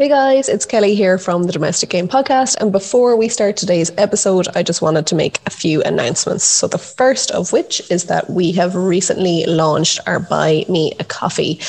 Hey guys, it's Kelly here from the Domestic Game Podcast. And before we start today's episode, I just wanted to make a few announcements. So, the first of which is that we have recently launched our Buy Me a Coffee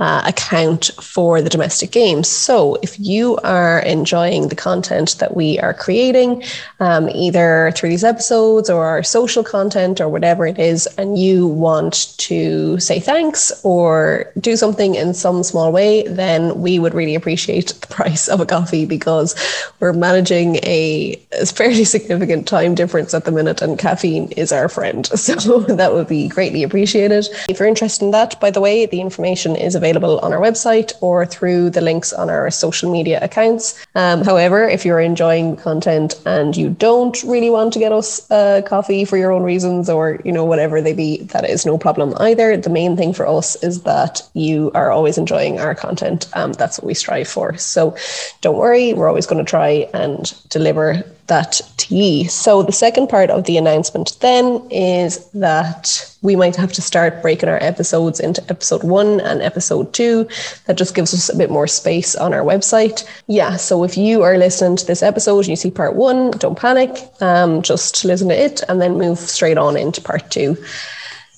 uh, account for the domestic games. So if you are enjoying the content that we are creating, um, either through these episodes or our social content or whatever it is, and you want to say thanks or do something in some small way, then we would really appreciate the price of a coffee because we're managing a, a fairly significant time difference at the minute, and caffeine is our friend. So that would be greatly appreciated. If you're interested in that, by the way, the information is available available on our website or through the links on our social media accounts. Um, however, if you're enjoying content and you don't really want to get us a coffee for your own reasons or, you know, whatever they be, that is no problem either. The main thing for us is that you are always enjoying our content. Um, that's what we strive for. So don't worry, we're always going to try and deliver that to ye. So the second part of the announcement then is that we might have to start breaking our episodes into episode one and episode two. That just gives us a bit more space on our website. Yeah, so if you are listening to this episode and you see part one, don't panic. Um, just listen to it and then move straight on into part two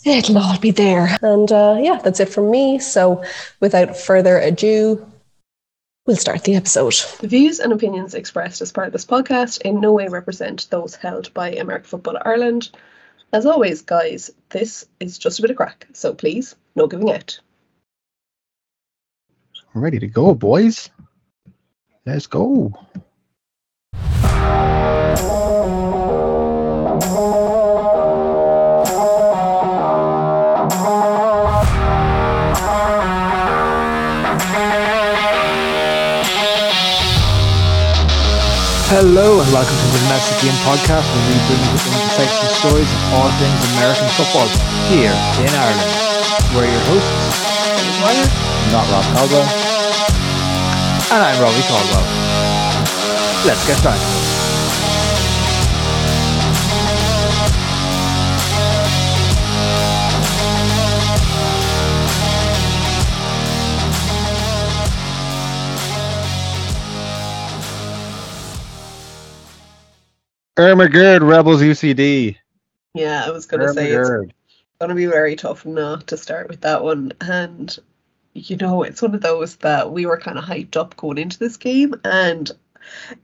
it'll all be there. And uh, yeah, that's it from me. So without further ado, We'll start the episode. The views and opinions expressed as part of this podcast in no way represent those held by American Football Ireland. As always, guys, this is just a bit of crack, so please, no giving out. Ready to go, boys. Let's go. Hello and welcome to the Domestic Game Podcast where we bring you the insightful stories of all things American football here in Ireland. We're your hosts, Wire, not Rob Caldwell, and I'm Robbie Caldwell. Let's get started. Irma Gerd, Rebels UCD. Yeah, I was going to say it's going to be very tough not to start with that one. And, you know, it's one of those that we were kind of hyped up going into this game. And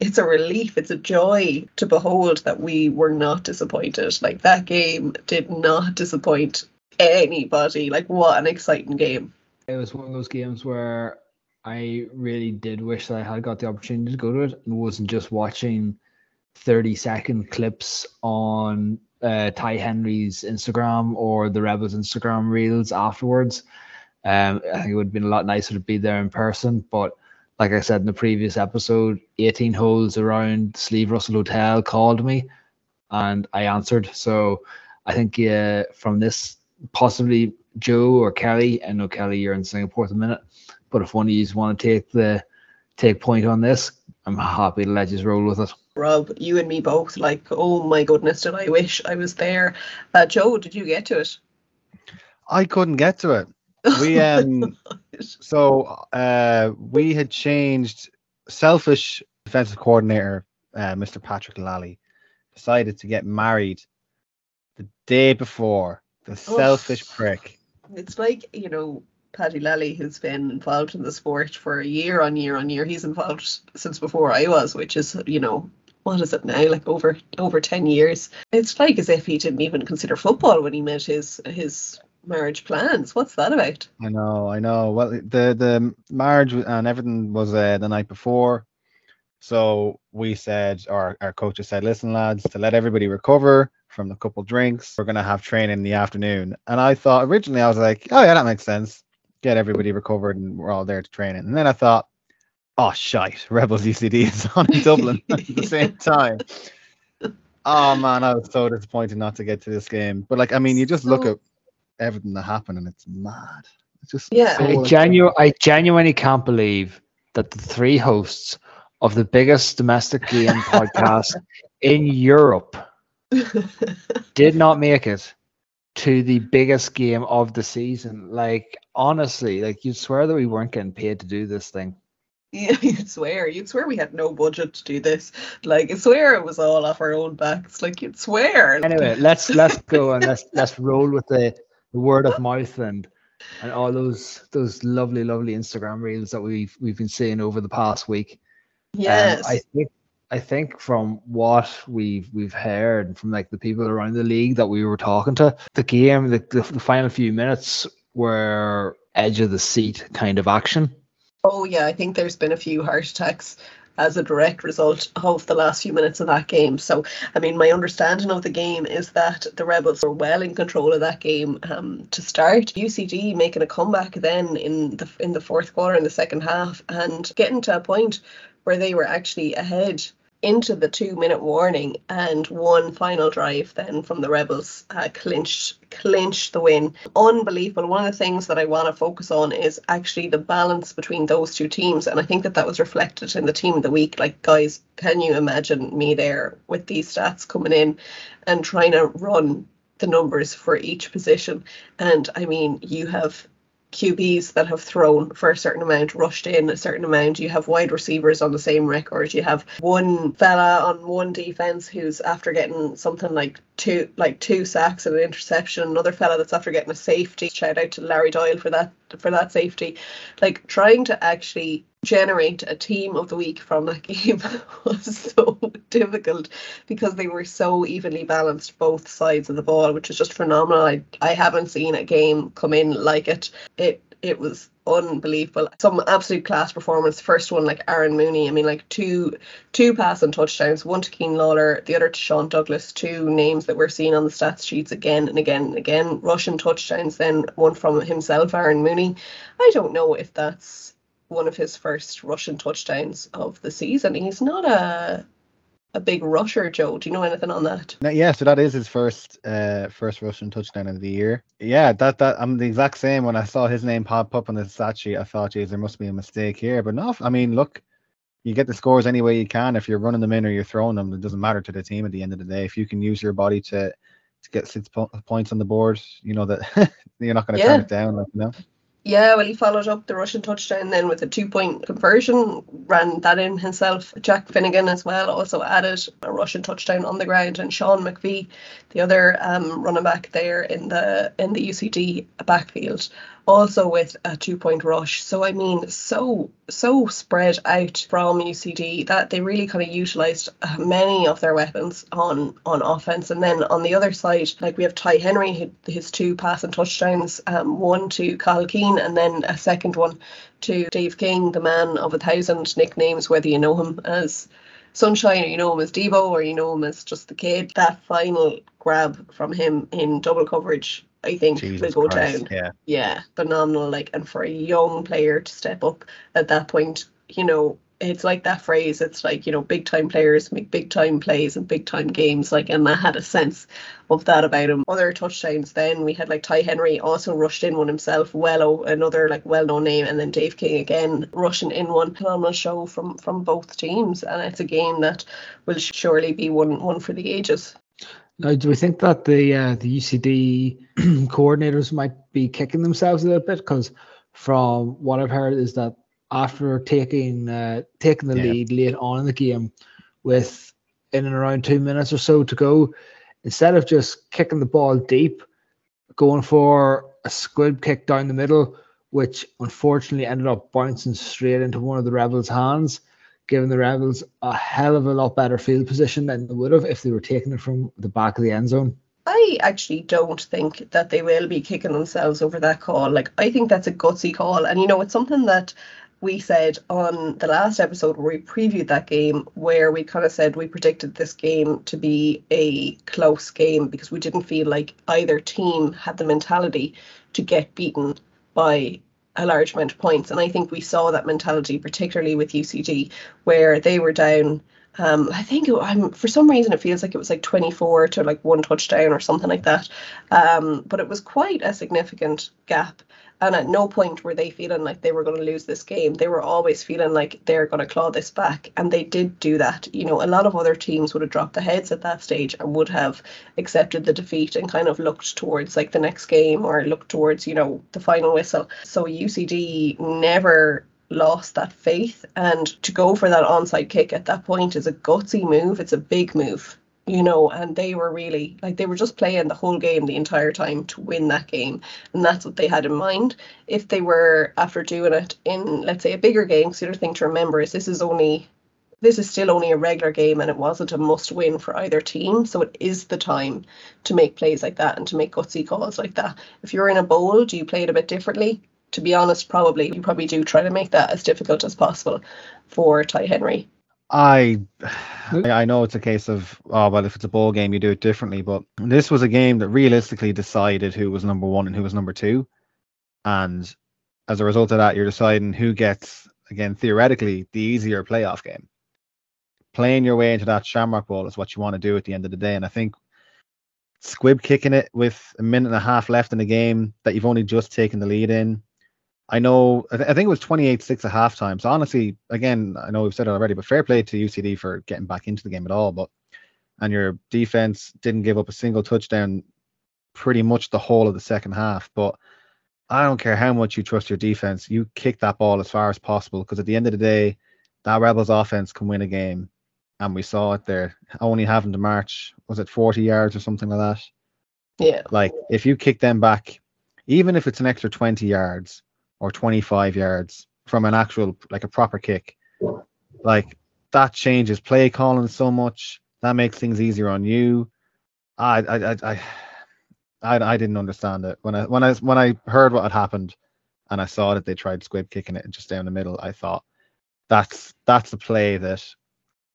it's a relief, it's a joy to behold that we were not disappointed. Like, that game did not disappoint anybody. Like, what an exciting game. It was one of those games where I really did wish that I had got the opportunity to go to it and wasn't just watching 30 second clips on uh, Ty Henry's Instagram or the Rebels Instagram reels afterwards. Um, I think it would have been a lot nicer to be there in person. But like I said in the previous episode, 18 holes around Slieve Russell Hotel called me and I answered. So I think uh, from this, possibly Joe or Kelly, I know Kelly, you're in Singapore at the minute, but if one of you want to take the take point on this, I'm happy to let you roll with it. Rob, you and me both. Like, oh my goodness, did I wish I was there? Uh, Joe, did you get to it? I couldn't get to it. We um, so uh, we had changed. Selfish defensive coordinator, uh, Mr. Patrick Lally, decided to get married the day before. The selfish prick. It's like you know Paddy Lally, who's been involved in the sport for a year on year on year. He's involved since before I was, which is, you know, what is it now? Like over over ten years. It's like as if he didn't even consider football when he made his his marriage plans. What's that about? I know, I know. Well, the the marriage and everything was uh, the night before, so we said, our, our coaches said, "Listen, lads, to let everybody recover from the couple drinks, we're gonna have training in the afternoon." And I thought originally I was like, "Oh yeah, that makes sense. Get everybody recovered, and we're all there to train it." And then I thought, oh shite, Rebels UCD is on in Dublin at the same time. Oh man, I was so disappointed not to get to this game. But like, I mean, you just look at everything that happened, and it's mad. It's just yeah. So I, genu- I genuinely can't believe that the three hosts of the biggest domestic game podcast in Europe did not make it to the biggest game of the season. Like honestly, like you'd swear that we weren't getting paid to do this thing. Yeah, you'd swear. You'd swear we had no budget to do this. Like, you swear it was all off our own backs. Like, you'd swear. Anyway, let's let's go and let's let's roll with the, the word of mouth and and all those those lovely lovely Instagram reels that we've we've been seeing over the past week. Yes. Um, I think I think from what we've we've heard from like the people around the league that we were talking to, the game, the, the, the final few minutes were edge of the seat kind of action. Oh yeah, I think there's been a few heart attacks as a direct result of the last few minutes of that game. So, I mean, my understanding of the game is that the Rebels were well in control of that game um, to start. UCD making a comeback then in the in the fourth quarter in the second half and getting to a point where they were actually ahead into the two minute warning and one final drive then from the rebels uh, clinched clinched the win. Unbelievable. One of the things that i want to focus on is actually the balance between those two teams and i think that that was reflected in the team of the week. Like guys can you imagine me there with these stats coming in and trying to run the numbers for each position? And i mean you have QBs that have thrown for a certain amount, rushed in a certain amount. You have wide receivers on the same record. You have one fella on one defense who's after getting something like two like two sacks and an interception. Another fella that's after getting a safety. Shout out to Larry Doyle for that for that safety. Like trying to actually generate a team of the week from that game was so difficult because they were so evenly balanced both sides of the ball, which is just phenomenal. I, I haven't seen a game come in like it. It it was unbelievable. Some absolute class performance. First one, like Aaron Mooney. I mean, like two two passing touchdowns, one to Keen Lawler, the other to Sean Douglas. Two names that we're seeing on the stats sheets again and again and again. rushing touchdowns, then one from himself, Aaron Mooney. I don't know if that's one of his first rushing touchdowns of the season. He's not a a big rusher, Joe. Do you know anything on that? Yeah, so that is his first uh first rushing touchdown of the year. Yeah, that that I'm the exact same. When I saw his name pop up on the stat sheet, I thought, geez, there must be a mistake here. But no, I mean, look, you get the scores any way you can. If you're running them in or you're throwing them, it doesn't matter to the team at the end of the day. If you can use your body to to get six po- points on the board, you know that you're not going to Yeah. turn it down. Like, you know? Yeah, well, he followed up the rushing touchdown then with a two point conversion, ran that in himself. Jack Finnegan as well also added a Russian touchdown on the ground, and Sean McVie, the other um, running back there in the in the UCD backfield, also with a two point rush. So I mean, so so spread out from UCD that they really kind of utilized uh, many of their weapons on on offense. And then on the other side, like we have Ty Henry, his two passing touchdowns, um, one to Kyle Keane, and then a second one to Dave King, the man of a thousand nicknames, whether you know him as Sunshine or you know him as Debo or you know him as just the kid. That final grab from him in double coverage, I think, Jesus will go Christ. down Yeah. yeah, phenomenal. Like, and for a young player to step up at that point, you know, it's like that phrase. It's like you know, big time players make big time plays and big time games. Like, and I had a sense of that about him. Other touchdowns. Then we had like Ty Henry also rushed in one himself. Wello, another like well known name, and then Dave King again rushing in one. Phenomenal show from from both teams, and it's a game that will surely be one one for the ages. Now, do we think that the uh, the UCD coordinators might be kicking themselves a little bit? Because from what I've heard is that after taking uh, taking the Yeah. lead late on in the game, with in and around two minutes or so to go, instead of just kicking the ball deep, going for a squib kick down the middle, which unfortunately ended up bouncing straight into one of the rebels' hands, giving the rebels a hell of a lot better field position than they would have if they were taking it from the back of the end zone. I actually don't think that they will be kicking themselves over that call. Like, I think that's a gutsy call. And, you know, it's something that we said on the last episode where we previewed that game, where we kind of said we predicted this game to be a close game because we didn't feel like either team had the mentality to get beaten by a large amount of points. And I think we saw that mentality, particularly with UCD, where they were down. Um, I think I'm for some reason it feels like it was like 24 to like one touchdown or something like that. Um, but it was quite a significant gap. And at no point were they feeling like they were going to lose this game. They were always feeling like they're going to claw this back. And they did do that. You know, a lot of other teams would have dropped the heads at that stage and would have accepted the defeat and kind of looked towards like the next game or looked towards, you know, the final whistle. So UCD never lost that faith. And to go for that onside kick at that point is a gutsy move. It's a big move, you know, and they were really like they were just playing the whole game the entire time to win that game. And that's what they had in mind. If they were after doing it in, let's say, a bigger game, the other thing to remember is this is only this is still only a regular game and it wasn't a must win for either team. So it is the time to make plays like that and to make gutsy calls like that. If you're in a bowl, do you play it a bit differently? To be honest, probably. You probably do try to make that as difficult as possible for Ty Henry. I I know it's a case of oh well if it's a ball game you do it differently, but this was a game that realistically decided who was number one and who was number two. And as a result of that, you're deciding who gets again theoretically the easier playoff game playing your way into that Shamrock Bowl is what you want to do at the end of the day. And I think squib kicking it with a minute and a half left in the game that you've only just taken the lead in. I know, I, th- I think it was 28 6 at halftime. So honestly, again, I know we've said it already, but fair play to UCD for getting back into the game at all. But and your defense didn't give up a single touchdown pretty much the whole of the second half. But I don't care how much you trust your defense, you kick that ball as far as possible because at the end of the day, that Rebels offense can win a game and we saw it there. Only having to march was it 40 yards or something like that. Yeah. Like if you kick them back, even if it's an extra 20 yards or 25 yards from an actual like a proper kick, like that changes play calling so much. That makes things easier on you. I I I I I, didn't understand it when I when I when I heard what had happened and I saw that they tried squib kicking it just down the middle. I thought that's that's the play that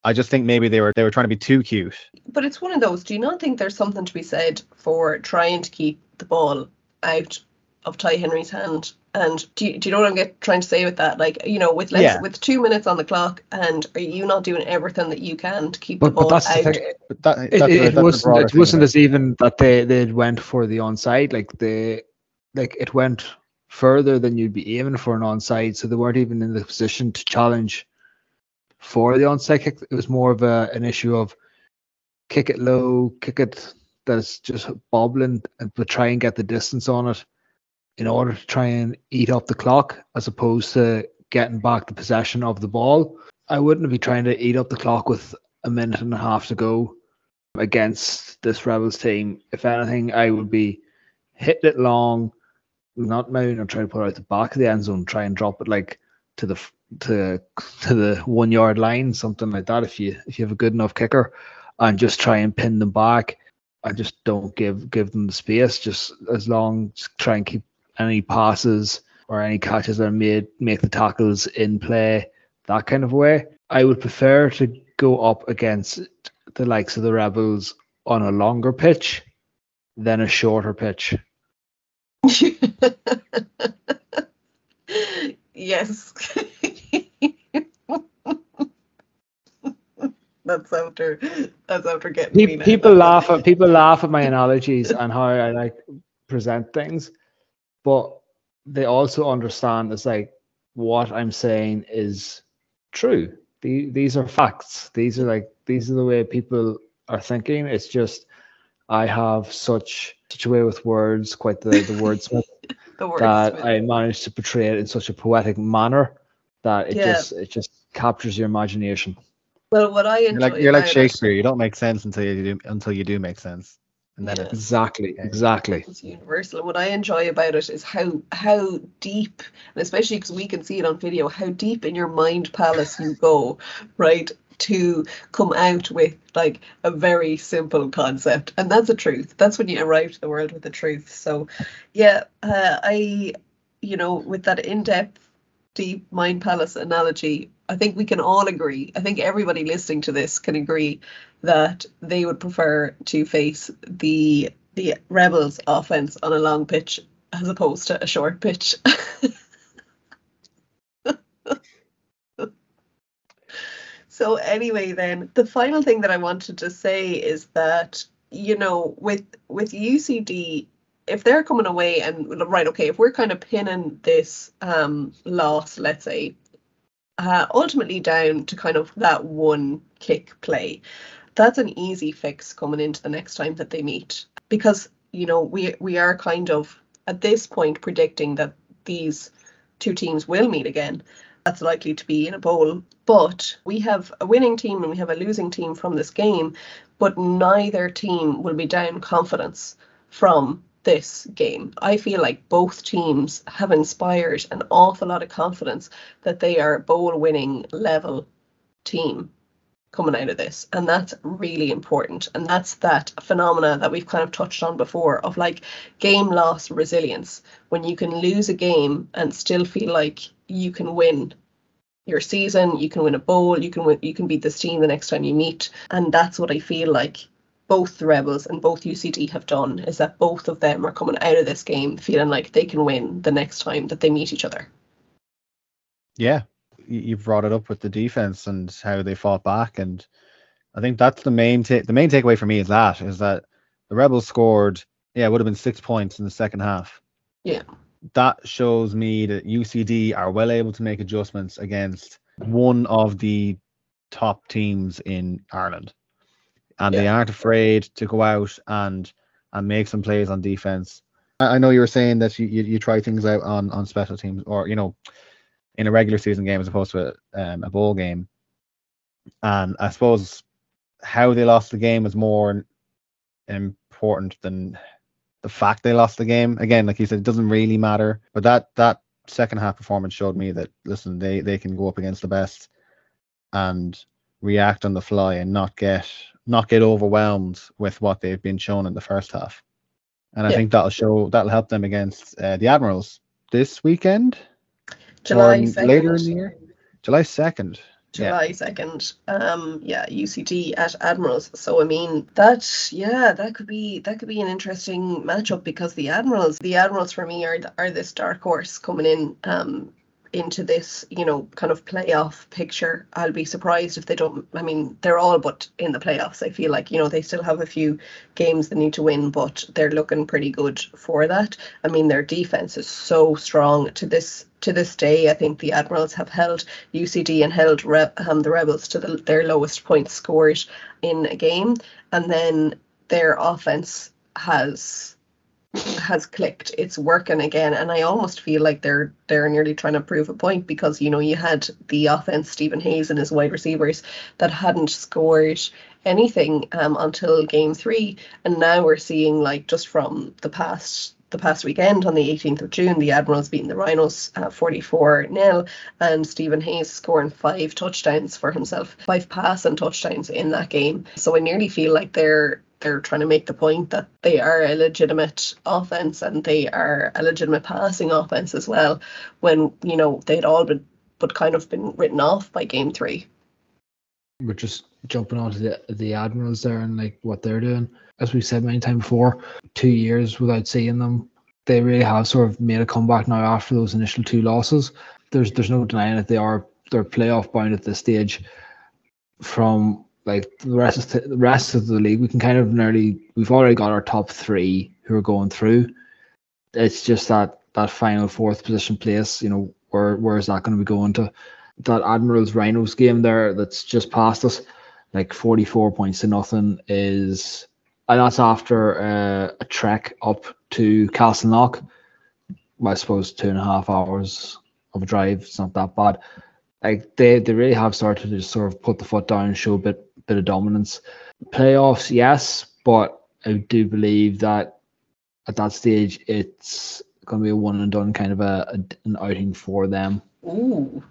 I just think maybe they were they were trying to be too cute. But it's one of those. Do you not think there's something to be said for trying to keep the ball out of Ty Henry's hand? And do you, do you know what I'm get, trying to say with that? Like, you know, with less, Yeah. with two minutes on the clock, and are you not doing everything that you can to keep But- the but ball that's out? thing. But that, It, that's it, that's wasn't. It wasn't as even that they they went for the onside. Like they, like it went further than you'd be aiming for an onside. So they weren't even in the position to challenge for the onside kick. It was more of a an issue of kick it low, kick it that's just bobbling, and but try and get the distance on it in order to try and eat up the clock, as opposed to getting back the possession of the ball. I wouldn't be trying to eat up the clock with a minute and a half to go against this Rebels team. If anything, I would be hitting it long, not maybe not trying to put it out the back of the end zone, try and drop it like to the to to the one yard line, something like that. If you if you have a good enough kicker, and just try and pin them back. I just don't give give them the space. Just as long just try and keep any passes or any catches that are made, make the tackles in play, that kind of way. I would prefer to go up against the likes of the Rebels on a longer pitch than a shorter pitch. yes. that's after that's after getting me people laugh at people laugh at my analogies and how I like present things, but they also understand it's like what I'm saying is true. The, these are facts. These are like these are the way people are thinking. It's just I have such such a way with words, quite the the wordsmith the words. that I managed to portray it in such a poetic manner that it Yeah. just it just captures your imagination. well, what I enjoy You're like you're like about it- Shakespeare. You don't make sense until you do until you do make sense, and then Yeah. Exactly, exactly. It's universal. And what I enjoy about it is how how deep, and especially because we can see it on video, how deep in your mind palace you go, right? To come out with like a very simple concept, and that's a truth. That's when you arrive to the world with the truth. So, yeah, uh, I, you know, with that in-depth, deep mind palace analogy, I think we can all agree. I think everybody listening to this can agree that they would prefer to face the the Rebels offense on a long pitch as opposed to a short pitch. so anyway then the final thing that I wanted to say is that you know with with UCD if they're coming away and right okay if we're kind of pinning this um loss let's say uh, ultimately down to kind of that one kick play. That's an easy fix coming into the next time that they meet. Because you know we we are kind of at this point predicting that these two teams will meet again. That's likely to be in a bowl. But we have a winning team and we have a losing team from this game, but neither team will be down confidence from this game. I feel like both teams have inspired an awful lot of confidence that they are a bowl winning level team coming out of this and that's really important. And that's that phenomena that we've kind of touched on before of like game loss resilience. When you can lose a game and still feel like you can win your season you can win a bowl you can win you can beat this team the next time you meet. And that's what i feel like both the rebels and both ucd have done is that both of them are coming out of this game feeling like they can win the next time that they meet each other. Yeah you brought it up with the defense and how they fought back, and I think that's the main ta- the main takeaway for me is that is that the rebels scored yeah it would have been six points in the second half. Yeah, that shows me that UCD are well able to make adjustments against one of the top teams in Ireland, and yeah. they aren't afraid to go out and and make some plays on defense. I, I know you were saying that you, you, you try things out on on special teams or you know in a regular season game as opposed to a, um, a bowl game. And I suppose how they lost the game is more important than the fact they lost the game. Again, like you said, it doesn't really matter. But that that second half performance showed me that listen, they they can go up against the best and react on the fly and not get not get overwhelmed with what they've been shown in the first half. And I think that'll show that'll help them against uh, the Admirals this weekend. July 2nd. later in the year. July second. July second. Yeah. Um, yeah, UCD at Admirals. So I mean that, yeah, that could be that could be an interesting matchup because the Admirals, the Admirals for me are are this dark horse coming in. Um, into this, you know, kind of playoff picture. I'll be surprised if they don't. I mean, they're all but in the playoffs. I feel like, you know, they still have a few games they need to win, but they're looking pretty good for that. I mean, their defense is so strong to this to this day. I think the Admirals have held UCD and held Re- um, the Rebels to the, their lowest points scored in a game, and then their offense has has clicked it's working again and i almost feel like they're they're nearly trying to prove a point because you know you had the offense stephen hayes and his wide receivers that hadn't scored anything um, until game three and now we're seeing like just from the past the past weekend on the 18th of June, the Admirals beating the Rhinos uh, 44 0, and Stephen Hayes scoring five touchdowns for himself, five passing touchdowns in that game. So I nearly feel like they're they're trying to make the point that they are a legitimate offense and they are a legitimate passing offense as well when you know they'd all been but kind of been written off by game three we're just jumping onto the the admirals there and like what they're doing as we said many times before two years without seeing them they really have sort of made a comeback now after those initial two losses there's there's no denying that they are they're playoff bound at this stage from like the rest of the, rest of the league, we can kind of nearly we've already got our top three who are going through. It's just that that final fourth position place, you know, where where is that going to be going to? That Admirals Rhinos game there that's just past us, like forty four points to nothing is, and that's after uh, a trek up to Castleknock. I suppose two and a half hours of a drive. It's not that bad. Like they, they really have started to sort of put the foot down and show a bit bit of dominance. Playoffs, yes, but I do believe that at that stage it's going to be a one and done kind of a, a an outing for them. Ooh,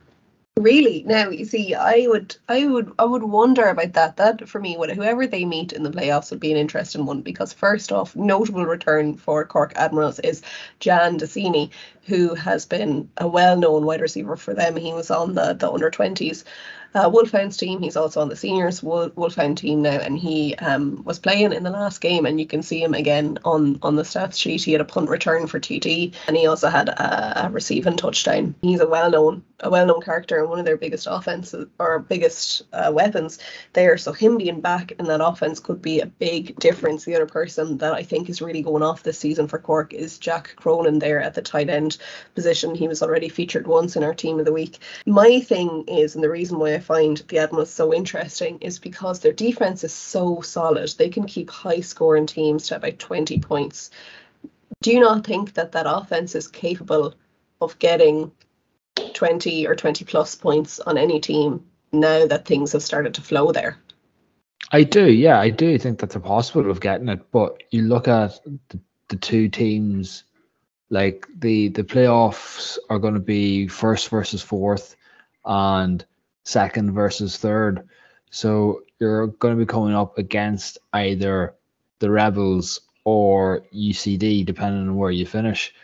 really? Now you see, I would, I would, I would wonder about that. That for me, whoever they meet in the playoffs would be an interesting one because first off, notable return for Cork Admirals is Jan Decini, who has been a well-known wide receiver for them. He was on the the under twenties uh, Wolfhound's team. He's also on the seniors Wolfhound team now, and he um, was playing in the last game, and you can see him again on on the stats sheet. He had a punt return for TD, and he also had a, a receiving touchdown. He's a well known a well known character and one of their biggest offenses or biggest uh, weapons there. So him being back in that offense could be a big difference. The other person that I think is really going off this season for Cork is Jack Cronin there at the tight end position. He was already featured once in our team of the week. My thing is, and the reason why I find the Admirals so interesting is because their defense is so solid. They can keep high scoring teams to about 20 points. Do you not think that that offense is capable of getting 20 or 20 plus points on any team now that things have started to flow there. I do, yeah, I do think that's a possibility of getting it. But you look at the, the two teams, like the the playoffs are going to be first versus fourth, and second versus third. So you're going to be coming up against either the Rebels or UCD, depending on where you finish.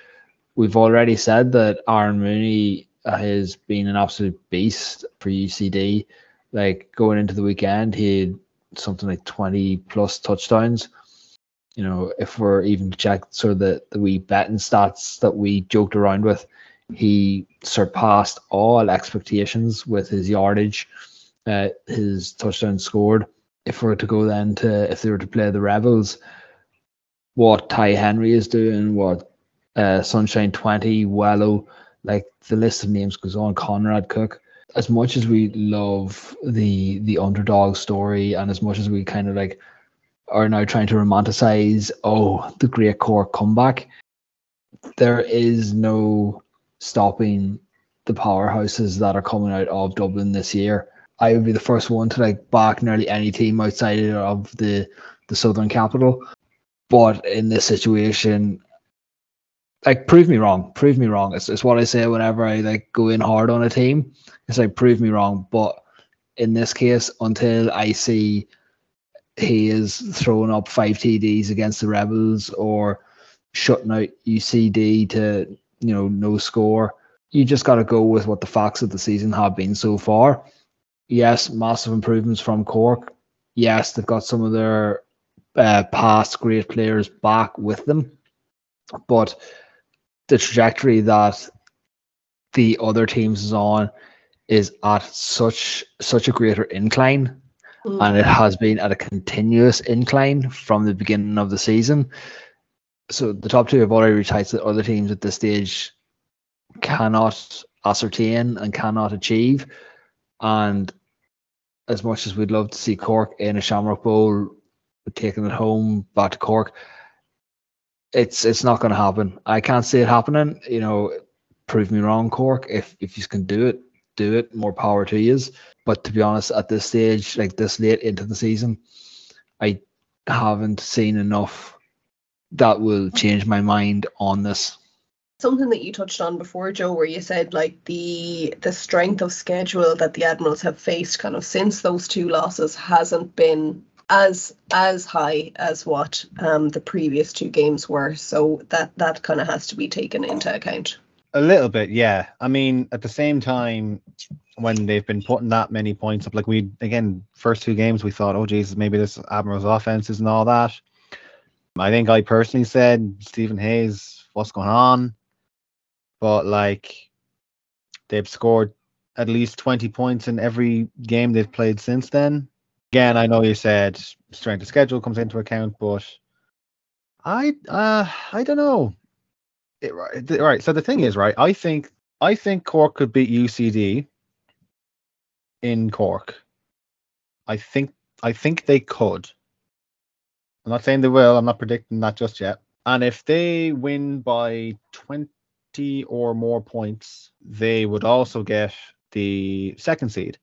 We've already said that Aaron Mooney has been an absolute beast for UCD. Like going into the weekend, he had something like 20 plus touchdowns. You know, if we're even to check sort of the, the wee betting stats that we joked around with, he surpassed all expectations with his yardage, uh, his touchdown scored. If we're to go then to, if they were to play the Rebels, what Ty Henry is doing, what uh, Sunshine 20, Wello, like the list of names goes on, Conrad Cook. As much as we love the the underdog story and as much as we kind of like are now trying to romanticize, oh, the great Cork comeback, there is no stopping the powerhouses that are coming out of Dublin this year. I would be the first one to like back nearly any team outside of the the southern capital. But in this situation, like prove me wrong, prove me wrong. It's, it's what I say whenever I like go in hard on a team. It's like prove me wrong. But in this case, until I see he is throwing up five TDs against the Rebels or shutting out UCD to you know no score, you just got to go with what the facts of the season have been so far. Yes, massive improvements from Cork. Yes, they've got some of their uh, past great players back with them, but the trajectory that the other teams is on is at such such a greater incline mm. and it has been at a continuous incline from the beginning of the season so the top two have already reached heights that other teams at this stage cannot ascertain and cannot achieve and as much as we'd love to see Cork in a Shamrock Bowl taking it home back to Cork it's it's not going to happen. I can't see it happening. You know, prove me wrong, Cork. If if you can do it, do it. More power to you. But to be honest, at this stage, like this late into the season, I haven't seen enough that will change my mind on this. Something that you touched on before, Joe, where you said like the the strength of schedule that the Admirals have faced kind of since those two losses hasn't been as as high as what um, the previous two games were. So that that kind of has to be taken into account. A little bit, yeah. I mean, at the same time, when they've been putting that many points up, like we again, first two games, we thought, oh Jesus, maybe this Admiral's offense isn't all that. I think I personally said Stephen Hayes, what's going on? But like, they've scored at least 20 points in every game they've played since then again, I know you said strength of schedule comes into account, but I uh I don't know. It, right. So the thing is, right? I think I think Cork could beat UCD in Cork. I think I think they could. I'm not saying they will. I'm not predicting that just yet. And if they win by 20 or more points, they would also get the second seed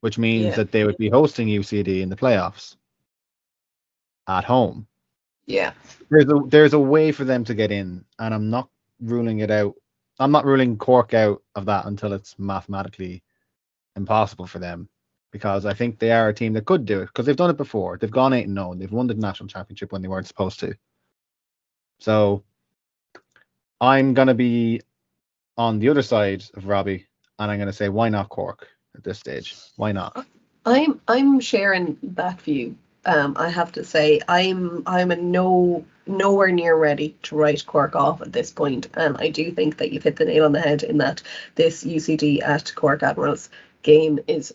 which means yeah. that they would be hosting UCD in the playoffs at home. Yeah. There's a there's a way for them to get in, and I'm not ruling it out. I'm not ruling Cork out of that until it's mathematically impossible for them, because I think they are a team that could do it because they've done it before. They've gone eight and zero. They've won the national championship when they weren't supposed to. So I'm gonna be on the other side of Robbie, and I'm gonna say, why not Cork? at this stage. Why not? I'm I'm sharing that view. Um, I have to say I'm I'm a no nowhere near ready to write Cork off at this point, and I do think that you've hit the nail on the head in that this UCD at Cork Admirals game is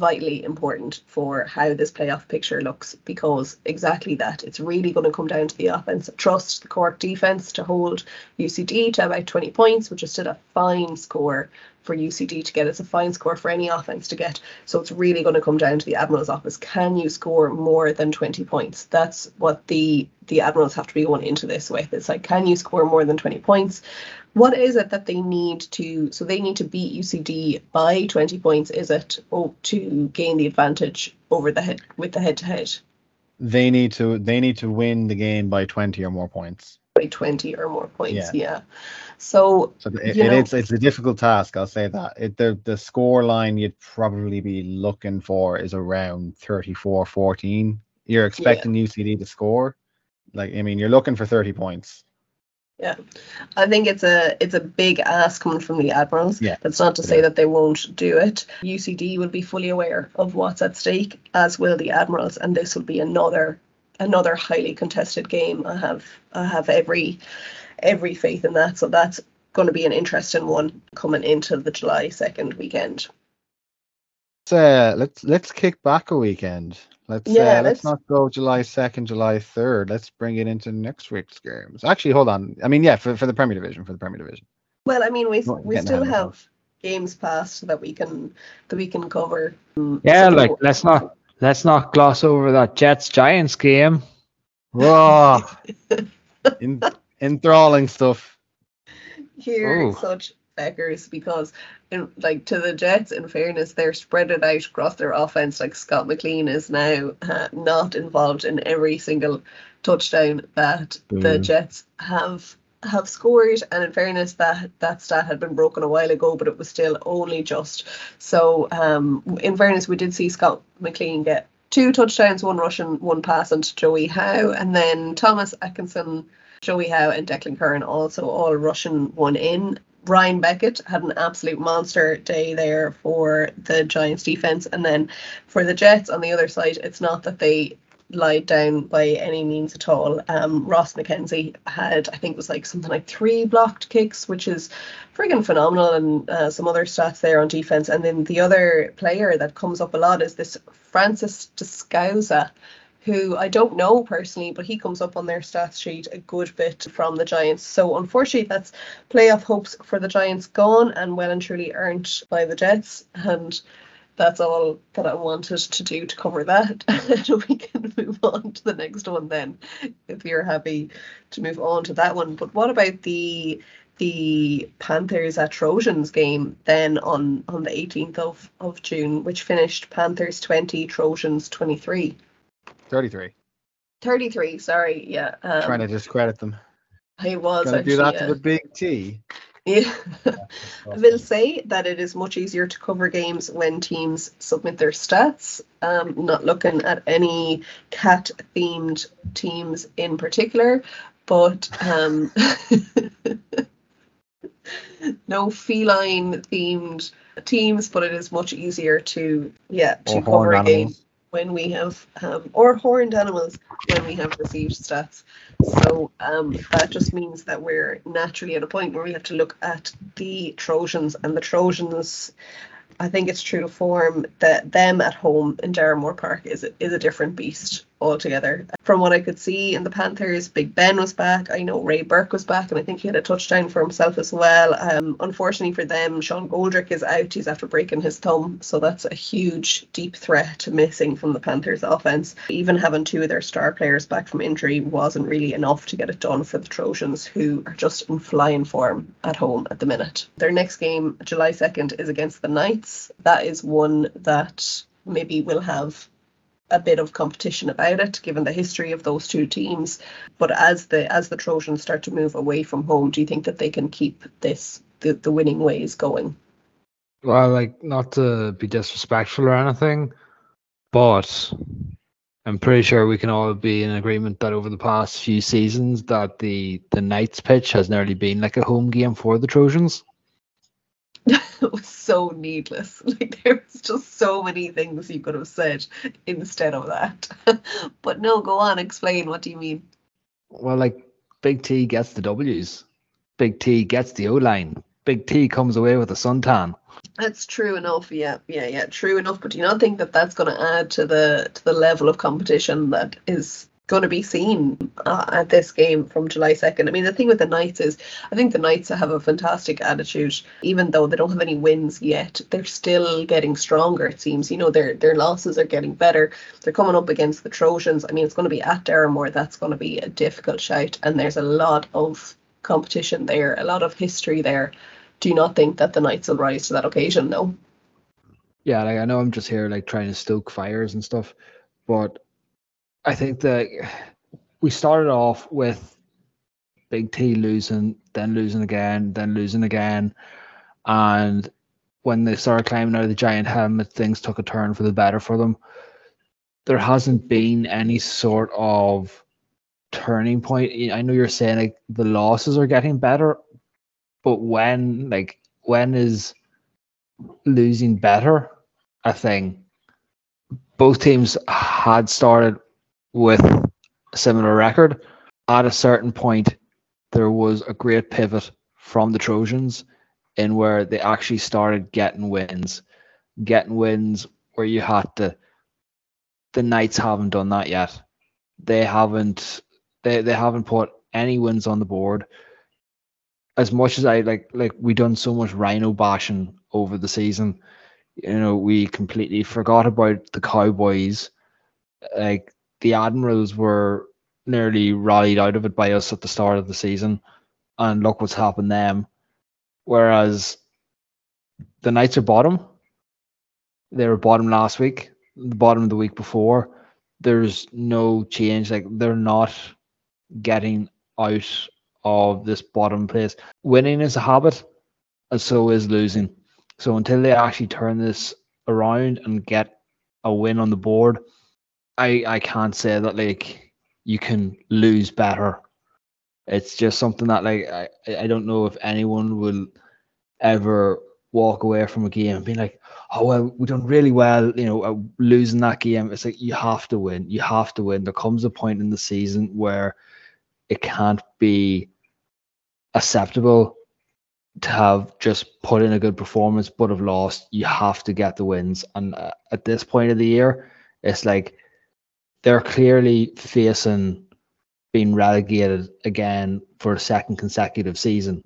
vitally important for how this playoff picture looks because exactly that it's really going to come down to the offense trust the Cork defense to hold UCD to about 20 points which is still a fine score for UCD to get. It's a fine score for any offense to get. So it's really going to come down to the Admirals office. Can you score more than 20 points? That's what the the Admirals have to be going into this with. It's like, can you score more than 20 points? What is it that they need to? So they need to beat UCD by 20 points. Is it oh, to gain the advantage over the head with the head to head? They need to they need to win the game by 20 or more points. By 20 or more points, yeah. Yeah. So So it, it- it's it's a difficult task. I'll say that. It, the the score line you'd probably be looking for is around 34-14. You're expecting UCD to score. Like I mean, you're looking for 30 points. I think it's a it's a big ask coming from the Admirals. Yeah, That's not to say is. that they won't do it. UCD will be fully aware of what's at stake, as will the Admirals, and this will be another another highly contested game. I have I have every every faith in that. So that's going to be an interesting one coming into the July second weekend. Let's uh, let's let's kick back a weekend. Let's Yeah, uh, let's let's- not go July 2nd, July 3rd. Let's bring it into next week's games. Actually, hold on. I mean, yeah, for, for the Premier Division, for the Premier Division. Well, I mean, we Not we still ahead of have games passed that we can that we can cover. Yeah, So- like let's not let's not gloss over that Jets Giants game. Raw. In, enthralling stuff. hear Oh. such feckers because in like to the Jets in fairness they're spread it out across their offense like Scott McLean is now uh, not involved in every single touchdown that the Jets have have scored. And in fairness that that stat had been broken a while ago but it was still only just so um in fairness we did see Scott McLean get two touchdowns one rushing one passing to Joey Howe. And then Thomas Atkinson Joey Howe and Declan Curran also all rushing one in. Ryan Beckett had an absolute monster day there for the Giants defense. And then for the Jets on the other side, it's not that they lied down by any means at all. Um, Ross McKenzie had, I think it was like something like three blocked kicks, which is friggin' phenomenal, and uh, some other stats there on defense. And then the other player that comes up a lot is this Francis Descausa who I don't know personally, but he comes up on their stats sheet a good bit from the Giants. So unfortunately, that's playoff hopes for the Giants gone and well and truly earned by the Jets. And that's all that I wanted to do to cover that. and we can move on to the next one then, if you're happy to move on to that one. But what about the the Panthers at Trojans game then on on the 18th of, of June, which finished Panthers 20, Trojans 23. 33. 33, sorry, yeah. Um, Trying to discredit them. I was Gonna actually, do that yeah. to the big T. Yeah. I will say that it is much easier to cover games when teams submit their stats. Um, not looking at any cat themed teams in particular, but um, no feline themed teams, but it is much easier to yeah to Or cover a game animals. When we have um, or horned animals when we have received stats. So um, that just means that we're naturally at a point where we have to look at the Trojans and the Trojans. I think it's true to form that them at home in Darramore Park is is a different beast altogether. From what I could see in the Panthers, Big Ben was back. I know Ray Burke was back, and I think he had a touchdown for himself as well. Um, unfortunately for them, Sean Goldrick is out. He's after breaking his thumb, so that's a huge, deep threat missing from the Panthers' offense. Even having two of their star players back from injury wasn't really enough to get it done for the Trojans, who are just in flying form at home at the minute. Their next game, July 2nd, is against the Knights. That is one that maybe will have a bit of competition about it given the history of those two teams but as the as the trojans start to move away from home do you think that they can keep this the, the winning ways going Well, like not to be disrespectful or anything, but I'm pretty sure we can all be in agreement that over the past few seasons that the the Knights pitch has nearly been like a home game for the Trojans. it was so needless like there was just so many things you could have said instead of that but no go on explain what do you mean Well, like Big T gets the W's, Big T gets the O line, Big T comes away with a suntan. That's true enough. Yeah, yeah, yeah. True enough. But do you not think that that's going to add to the to the level of competition that is going to be seen uh, at this game from July second? I mean, the thing with the Knights is, I think the Knights have a fantastic attitude, even though they don't have any wins yet. They're still getting stronger. It seems. You know, their their losses are getting better. They're coming up against the Trojans. I mean, it's going to be at Darramore. That's going to be a difficult shout, and there's a lot of competition there, a lot of history there. Do you not think that the Knights will rise to that occasion? No. Yeah, like I know I'm just here like trying to stoke fires and stuff, but I think that we started off with Big T losing, then losing again, then losing again, and when they started climbing out of the giant helmet, things took a turn for the better for them. There hasn't been any sort of turning point. I know you're saying like the losses are getting better, but when like when is losing better a thing? Both teams had started with a similar record. At a certain point, there was a great pivot from the Trojans in where they actually started getting wins, getting wins where you had to. The Knights haven't done that yet. They haven't. They they haven't put any wins on the board. As much as I like, like we done so much Rhino bashing over the season, you know, we completely forgot about the Cowboys. Like the Admirals were nearly rallied out of it by us at the start of the season, and look what's happened them. Whereas the Knights are bottom. They were bottom last week, the bottom of the week before. There's no change. Like they're not getting out of this bottom place. Winning is a habit, and so is losing. So until they actually turn this around and get a win on the board, I I can't say that like you can lose better it's just something that like I, I don't know if anyone will ever walk away from a game and be like, oh well, we done really well, you know, uh, losing that game. It's like you have to win. You have to win. There comes a point in the season where it can't be acceptable to have just put in a good performance but have lost. You have to get the wins. And uh, at this point of the year, it's like they're clearly facing being relegated again for a second consecutive season.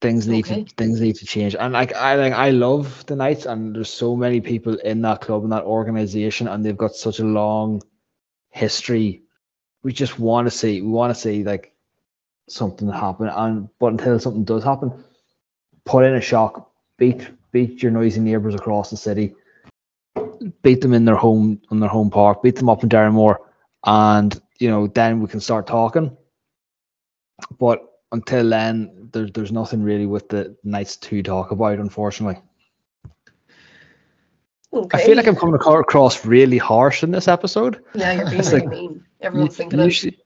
Things need okay. to things need to change. And like I like I love the Knights and there's so many people in that club and that organization and they've got such a long history. We just want to see we want to see like something happen and but until something does happen, put in a shock, beat beat your noisy neighbours across the city, beat them in their home on their home park, beat them up in Derrymore, and you know, then we can start talking. But until then, there's there's nothing really with the Knights to talk about, unfortunately. Okay. I feel like I'm coming across really harsh in this episode. Yeah, you're being really like, mean. Everyone's thinking usually,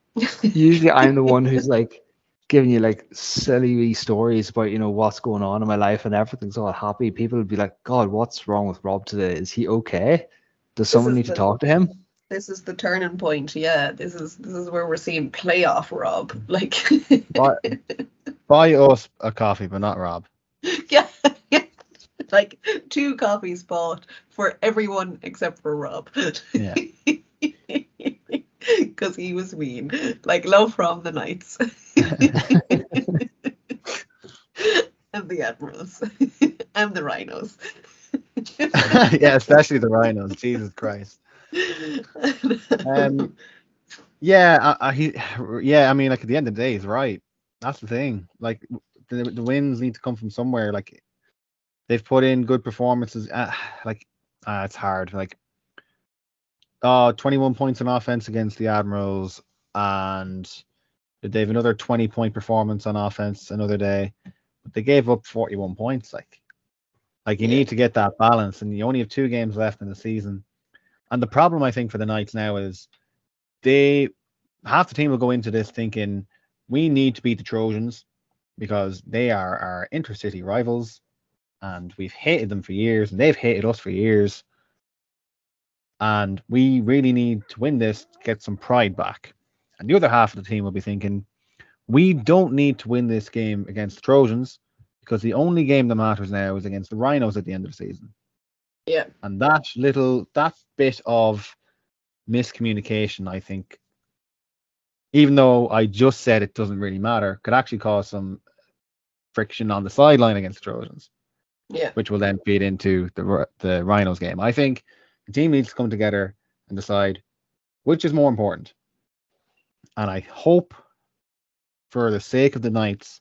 usually I'm the one who's like giving you like silly wee stories about you know what's going on in my life and everything's all happy. People would be like, God, what's wrong with Rob today? Is he okay? Does someone need the, to talk to him? this is the turning point. Yeah, this is this is where we're seeing playoff Rob. Like buy, buy us a coffee, but not Rob. Yeah, yeah. Like two coffees bought for everyone except for Rob. Yeah. Because he was mean. Like love from the Knights. and the Admirals. and the Rhinos. yeah, especially the Rhinos. Jesus Christ um, yeah, I, I, he, yeah. I mean, like at the end of the day, he's right. That's the thing. Like the, the wins need to come from somewhere. Like they've put in good performances. Uh, like uh, it's hard. Like uh 21 points on offense against the Admirals, and they have another 20 point performance on offense another day. But they gave up 41 points. Like, like you yeah. need to get that balance, and you only have two games left in the season. And the problem I think for the Knights now is they half the team will go into this thinking we need to beat the Trojans because they are our intercity rivals and we've hated them for years and they've hated us for years. And we really need to win this to get some pride back. And the other half of the team will be thinking, we don't need to win this game against the Trojans because the only game that matters now is against the Rhinos at the end of the season. Yeah. And that little that bit of miscommunication, I think, even though I just said it doesn't really matter, could actually cause some friction on the sideline against the Trojans. Yeah. Which will then feed into the the Rhinos game. I think the team needs to come together and decide which is more important. And I hope for the sake of the Knights,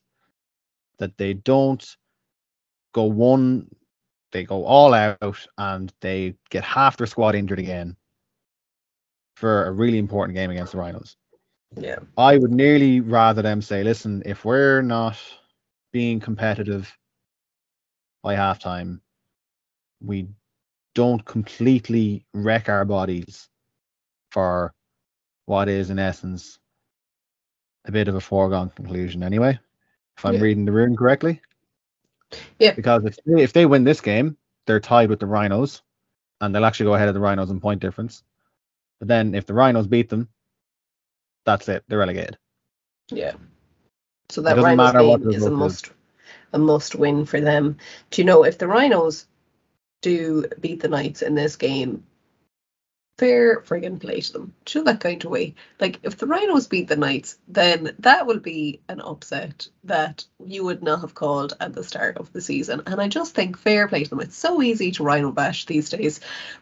that they don't go one, they go all out and they get half their squad injured again for a really important game against the Rhinos. Yeah. I would nearly rather them say, listen, if we're not being competitive by halftime, we don't completely wreck our bodies for what is, in essence, a bit of a foregone conclusion anyway, if I'm Yeah. reading the room correctly. Yeah. Because if they, if they win this game, they're tied with the Rhinos, and they'll actually go ahead of the Rhinos in point difference. But then if the Rhinos beat them, that's it. They're relegated. Yeah. So that doesn't Rhinos matter game is a result is. must a must win for them. Do you know if the Rhinos do beat the Knights in this game, fair friggin' play to them. Show that kind of way. Like if the Rhinos beat the Knights, then that will be an upset that you would not have called at the start of the season. And I just think fair play to them. It's so easy to Rhino bash these days,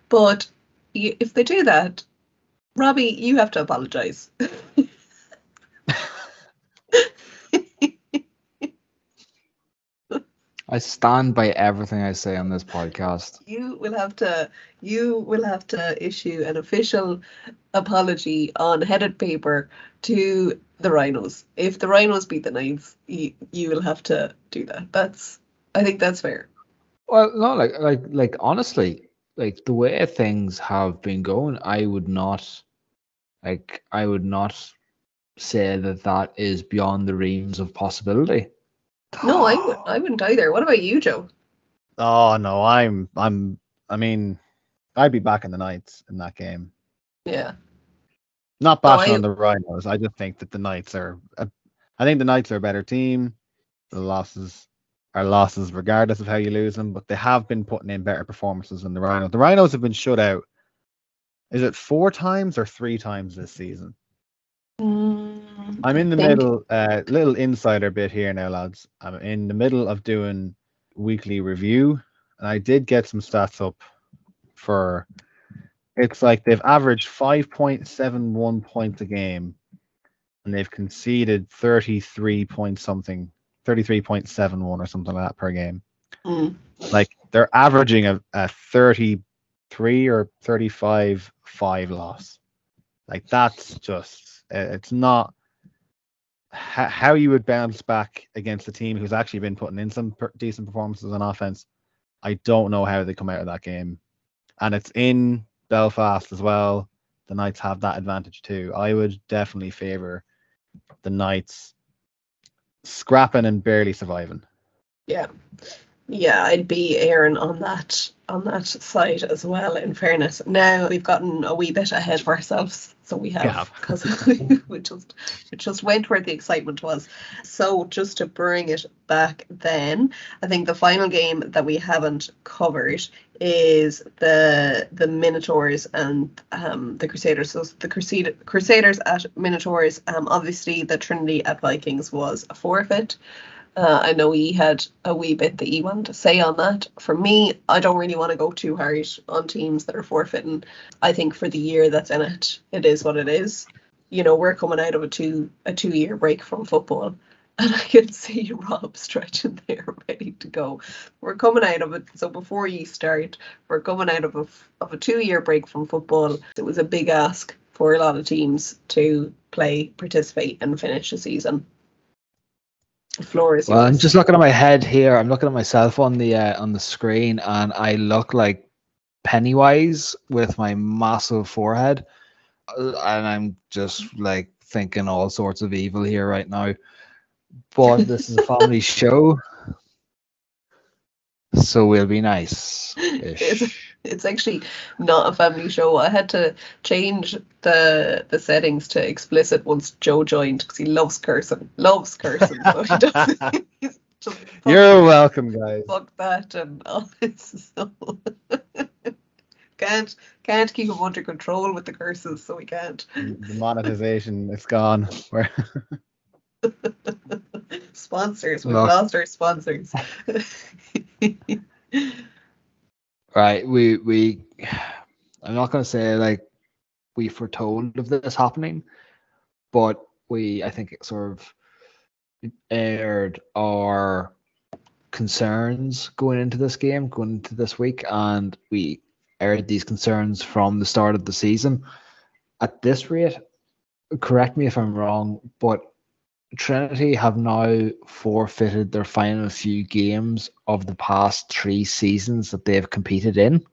but if they do that, Robbie, you have to apologize. I stand by everything I say on this podcast. you will have to you will have to issue an official apology on headed paper to the rhinos if the rhinos beat the knights you, you will have to do that that's i think that's fair Well, no, like, like, like, honestly, like the way things have been going, I would not, like, I would not say that that is beyond the realms of possibility. No i would i wouldn't either what about you joe Oh no, I'm I'm I mean, I'd be back in the Knights in that game. yeah Not Oh, bashing I- on the Rhinos. I just think that the Knights are. A, I think the Knights are a better team. The losses are losses regardless of how you lose them, but they have been putting in better performances than the Rhinos. The Rhinos have been shut out. Is it four times or three times this season? Mm, I'm in the think- middle, uh, little insider bit here now, lads. I'm in the middle of doing weekly review, and I did get some stats up for. It's like they've averaged 5.71 points a game, and they've conceded 33 point something, 33.71 or something like that per game. mm, Like they're averaging a, a 33 or 35 five loss. Like that's just Uh, it's not ho- how you would bounce back against a team who's actually been putting in some decent performances on offense. I don't know how they come out of that game, and it's in Belfast as well. The Knights have that advantage too. I would definitely favor the Knights scrapping and barely surviving. yeah yeah i'd be Aaron on that on that side as well in fairness. Now we've gotten a wee bit ahead of ourselves so we have. because we just we just went where the excitement was. So just to bring it back then i think the final game that we haven't covered is the the minotaurs and um the crusaders. So the crusade crusaders at minotaurs um obviously the trinity at vikings was a forfeit uh, I know he had a wee bit that he wanted to say on that. For me, I don't really want to go too hard on teams that are forfeiting. I think for the year that's in it, it is what it is. You know, we're coming out of a two a two year break from football, and I can see Rob stretching there, ready to go. We're coming out of it. So before you start, we're coming out of a of a two year break from football. It was a big ask for a lot of teams to play, participate, and finish the season. The floor is Well, I'm just looking at my head here. I'm looking at myself on the uh, on the screen, and I look like Pennywise with my massive forehead, Uh, and I'm just like thinking all sorts of evil here right now. But this is a family show, so we'll be nice. It's, actually not a family show. I had to change the the settings to explicit once Joe joined because he loves cursing, loves cursing. So he doesn't. just You're welcome, guys. fuck that and all this. So can't can't keep him under control with the curses, so we can't. The monetization, it's gone. Where sponsors, we've Look. lost our sponsors. Right, we we. I'm not gonna say like we foretold of this happening, but we I think it sort of aired our concerns going into this game, going into this week, and we aired these concerns from the start of the season. At this rate, correct me if I'm wrong, but Trinity have now forfeited their final few games of the past three seasons that they have competed in.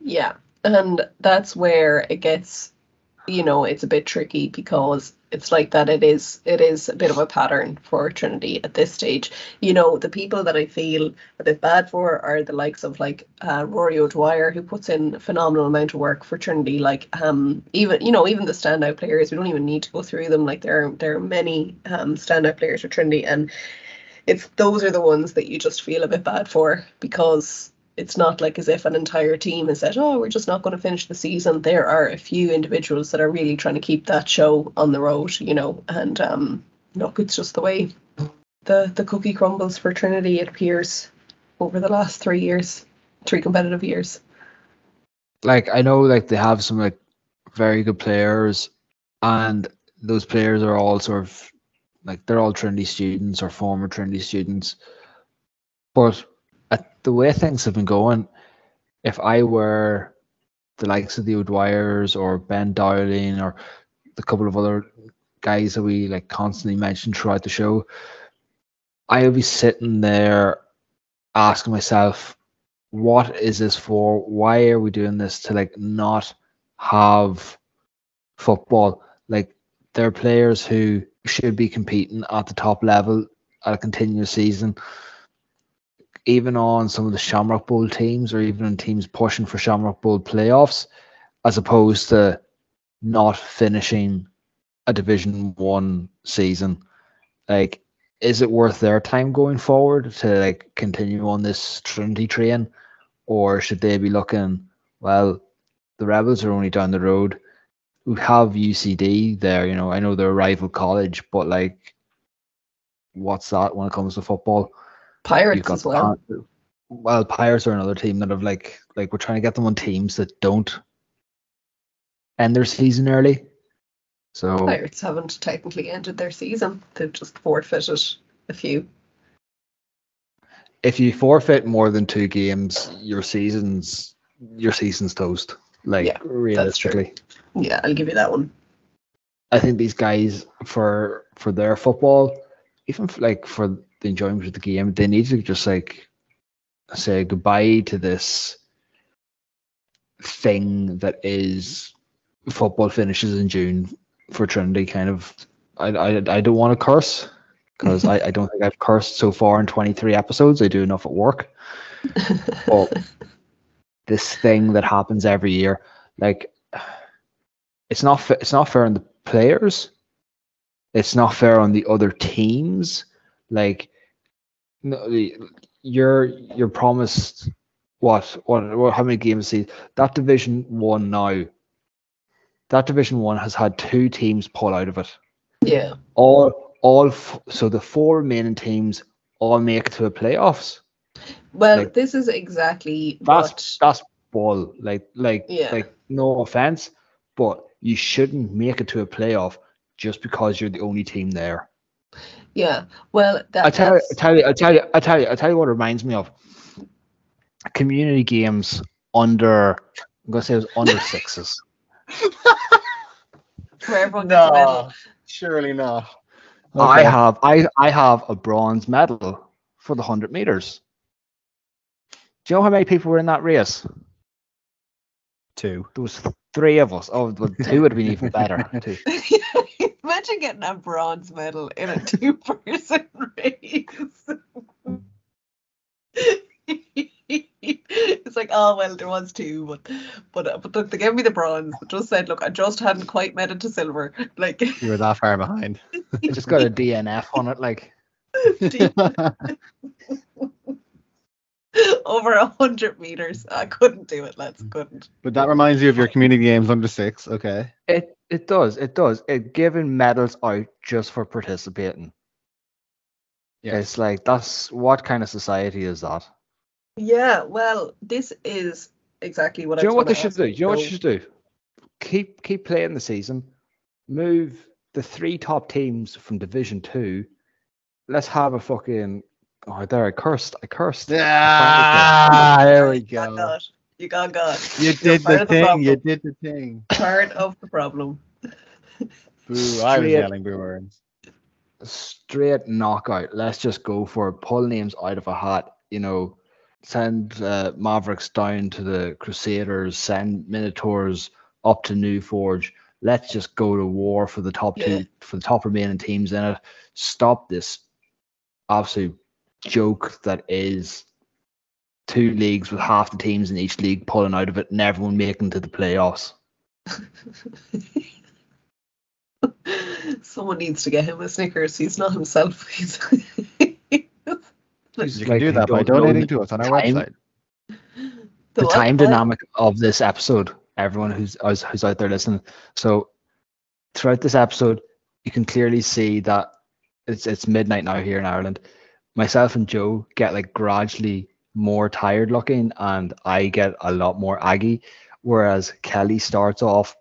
Yeah, and that's where it gets, you know, it's a bit tricky because it's like that it is it is a bit of a pattern for Trinity at this stage. You know, the people that I feel a bit bad for are the likes of like uh, Rory O'Dwyer, who puts in a phenomenal amount of work for Trinity. Like um even you know even the standout players, we don't even need to go through them. Like there are there are many um standout players for Trinity, and it's those are the ones that you just feel a bit bad for because it's not like as if an entire team has said, "Oh, we're just not going to finish the season." There are a few individuals that are really trying to keep that show on the road, you know. And um, look, it's just the way the the cookie crumbles for Trinity. It appears over the last three years, three competitive years. Like I know, like they have some like very good players, and those players are all sort of like they're all Trinity students or former Trinity students, but at the way things have been going, if I were the likes of the O'Dwyers or Ben Dowling or the couple of other guys that we like constantly mention throughout the show, I would be sitting there asking myself, what is this for? Why are we doing this to like not have football? Like there are players who should be competing at the top level at a continuous season even on some of the Shamrock Bowl teams or even on teams pushing for Shamrock Bowl playoffs, as opposed to not finishing a Division One season. Like, is it worth their time going forward to like continue on this Trinity train, or should they be looking? Well, the Rebels are only down the road. We have UCD there. You know, I know they're a rival college, but like, what's that when it comes to football? Pirates as well. well, Pirates are another team that have like like we're trying to get them on teams that don't end their season early. So Pirates haven't technically ended their season; they've just forfeited a few. If you forfeit more than two games, your season's your season's toast. Like yeah, realistically. Yeah, I'll give you that one. I think these guys for for their football, even for, like for the enjoyment of the game. They need to just like say goodbye to this thing that is football finishes in June for Trinity. Kind of, I I, I don't want to curse because I, I don't think I've cursed so far in 23 episodes. I do enough at work. but this thing that happens every year, like it's not it's not fair on the players. It's not fair on the other teams. Like no, you're you're promised what what, what how many games see that division one now that division one has had two teams pull out of it. Yeah. All all f- so the four remaining teams all make it to the playoffs. Well like, this is exactly that's what... that's ball like like yeah. like no offense but you shouldn't make it to a playoff just because you're the only team there yeah. Well, that, I tell, you, I tell you, I tell you, I tell you, I tell you what it reminds me of. Community games under, I'm gonna say it was under sixes. Where everyone gets no, a medal. Surely not. Okay. I have, I, I have a bronze medal for the hundred meters. Do you know how many people were in that race? Two. There was three of us. Oh, well, two would have been even better. Two. Imagine getting a bronze medal in a two person race. it's like, oh well, there was two, but but uh, but they gave me the bronze. Just said, look, I just hadn't quite made it to silver. Like you were that far behind. It just got a DNF on it, like. over a hundred meters. I couldn't do it. Let's couldn't. But that reminds you of your community games under six. Okay. It it does. It does. It giving medals out just for participating. Yeah. It's like that's what kind of society is that? Yeah. Well, this is exactly what. I. Do you know what they should do? Do you know what you should do? Keep keep playing the season. Move the three top teams from Division Two let's have a fucking. Oh, there I cursed. I cursed. Ah, there we You got go. God. You got God. You did the of the thing. You did the thing. Part of the problem. Boo! I was Straight- yelling boo words. Straight knockout. Let's just go for it. Pull names out of a hat. You know, send uh, Mavericks down to the Crusaders. Send Minotaurs up to New Forge. Let's just go to war for the top Yeah. two, for the top remaining teams in it. Stop this absolute joke that is two leagues with half the teams in each league pulling out of it and everyone making to the playoffs. Someone needs to get him a Snickers. He's not himself. He's It's You like can do that by donating to us on our time. website. the what? time What? dynamic of this episode everyone who's who's who's out there listening so throughout this episode you can clearly see that it's it's midnight now here in ireland myself and joe get like gradually more tired looking and i get a lot more aggy whereas kelly starts off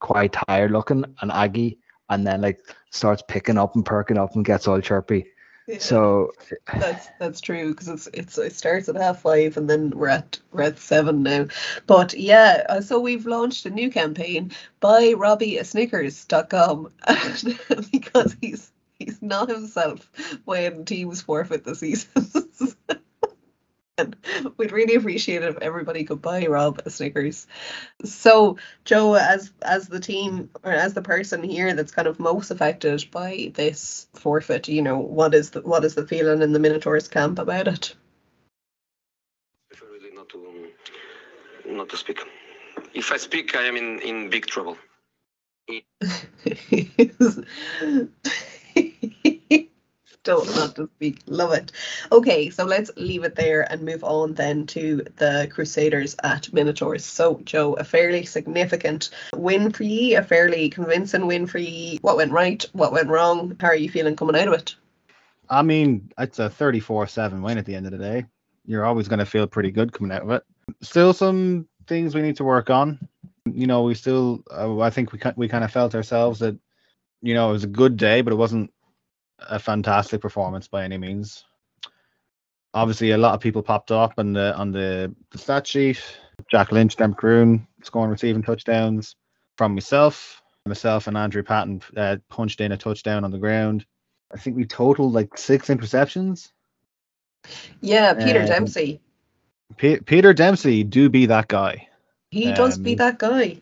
quite tired looking and aggy and then like starts picking up and perking up and gets all chirpy Yeah. so That's that's true because it's it's it starts at half five and then we're at we're at seven now. But yeah, uh, so we've launched a new campaign by Robbie a Snickers.com because he's he's not himself when teams forfeit the seasons. and we'd really appreciate it if everybody could buy Rob a Snickers. So Joe, as as the team or as the person here that's kind of most affected by this forfeit, you know, what is the what is the feeling in the Minotaurs camp about it? really not to um, not to speak. If I speak, I am in, in big trouble. Don't not to speak. Love it. Okay, so let's leave it there and move on then to the Crusaders at Minotaurs. So, Joe, a fairly significant win for ye, a fairly convincing win for ye. What went right? What went wrong? How are you feeling coming out of it? I mean, it's a 34-7 win at the end of the day. You're always going to feel pretty good coming out of it. Still some things we need to work on. You know, we still, uh, I think we we kind of felt ourselves that, you know, it was a good day, but it wasn't a fantastic performance by any means. Obviously, a lot of people popped up on the on the, the stat sheet. Jack Lynch, Dan Croon scoring receiving touchdowns from myself. Myself and Andrew Patton uh, punched in a touchdown on the ground. I think we totaled like six interceptions. Yeah, Peter Um, Dempsey. P- Peter Dempsey do be that guy. He does be um, that guy.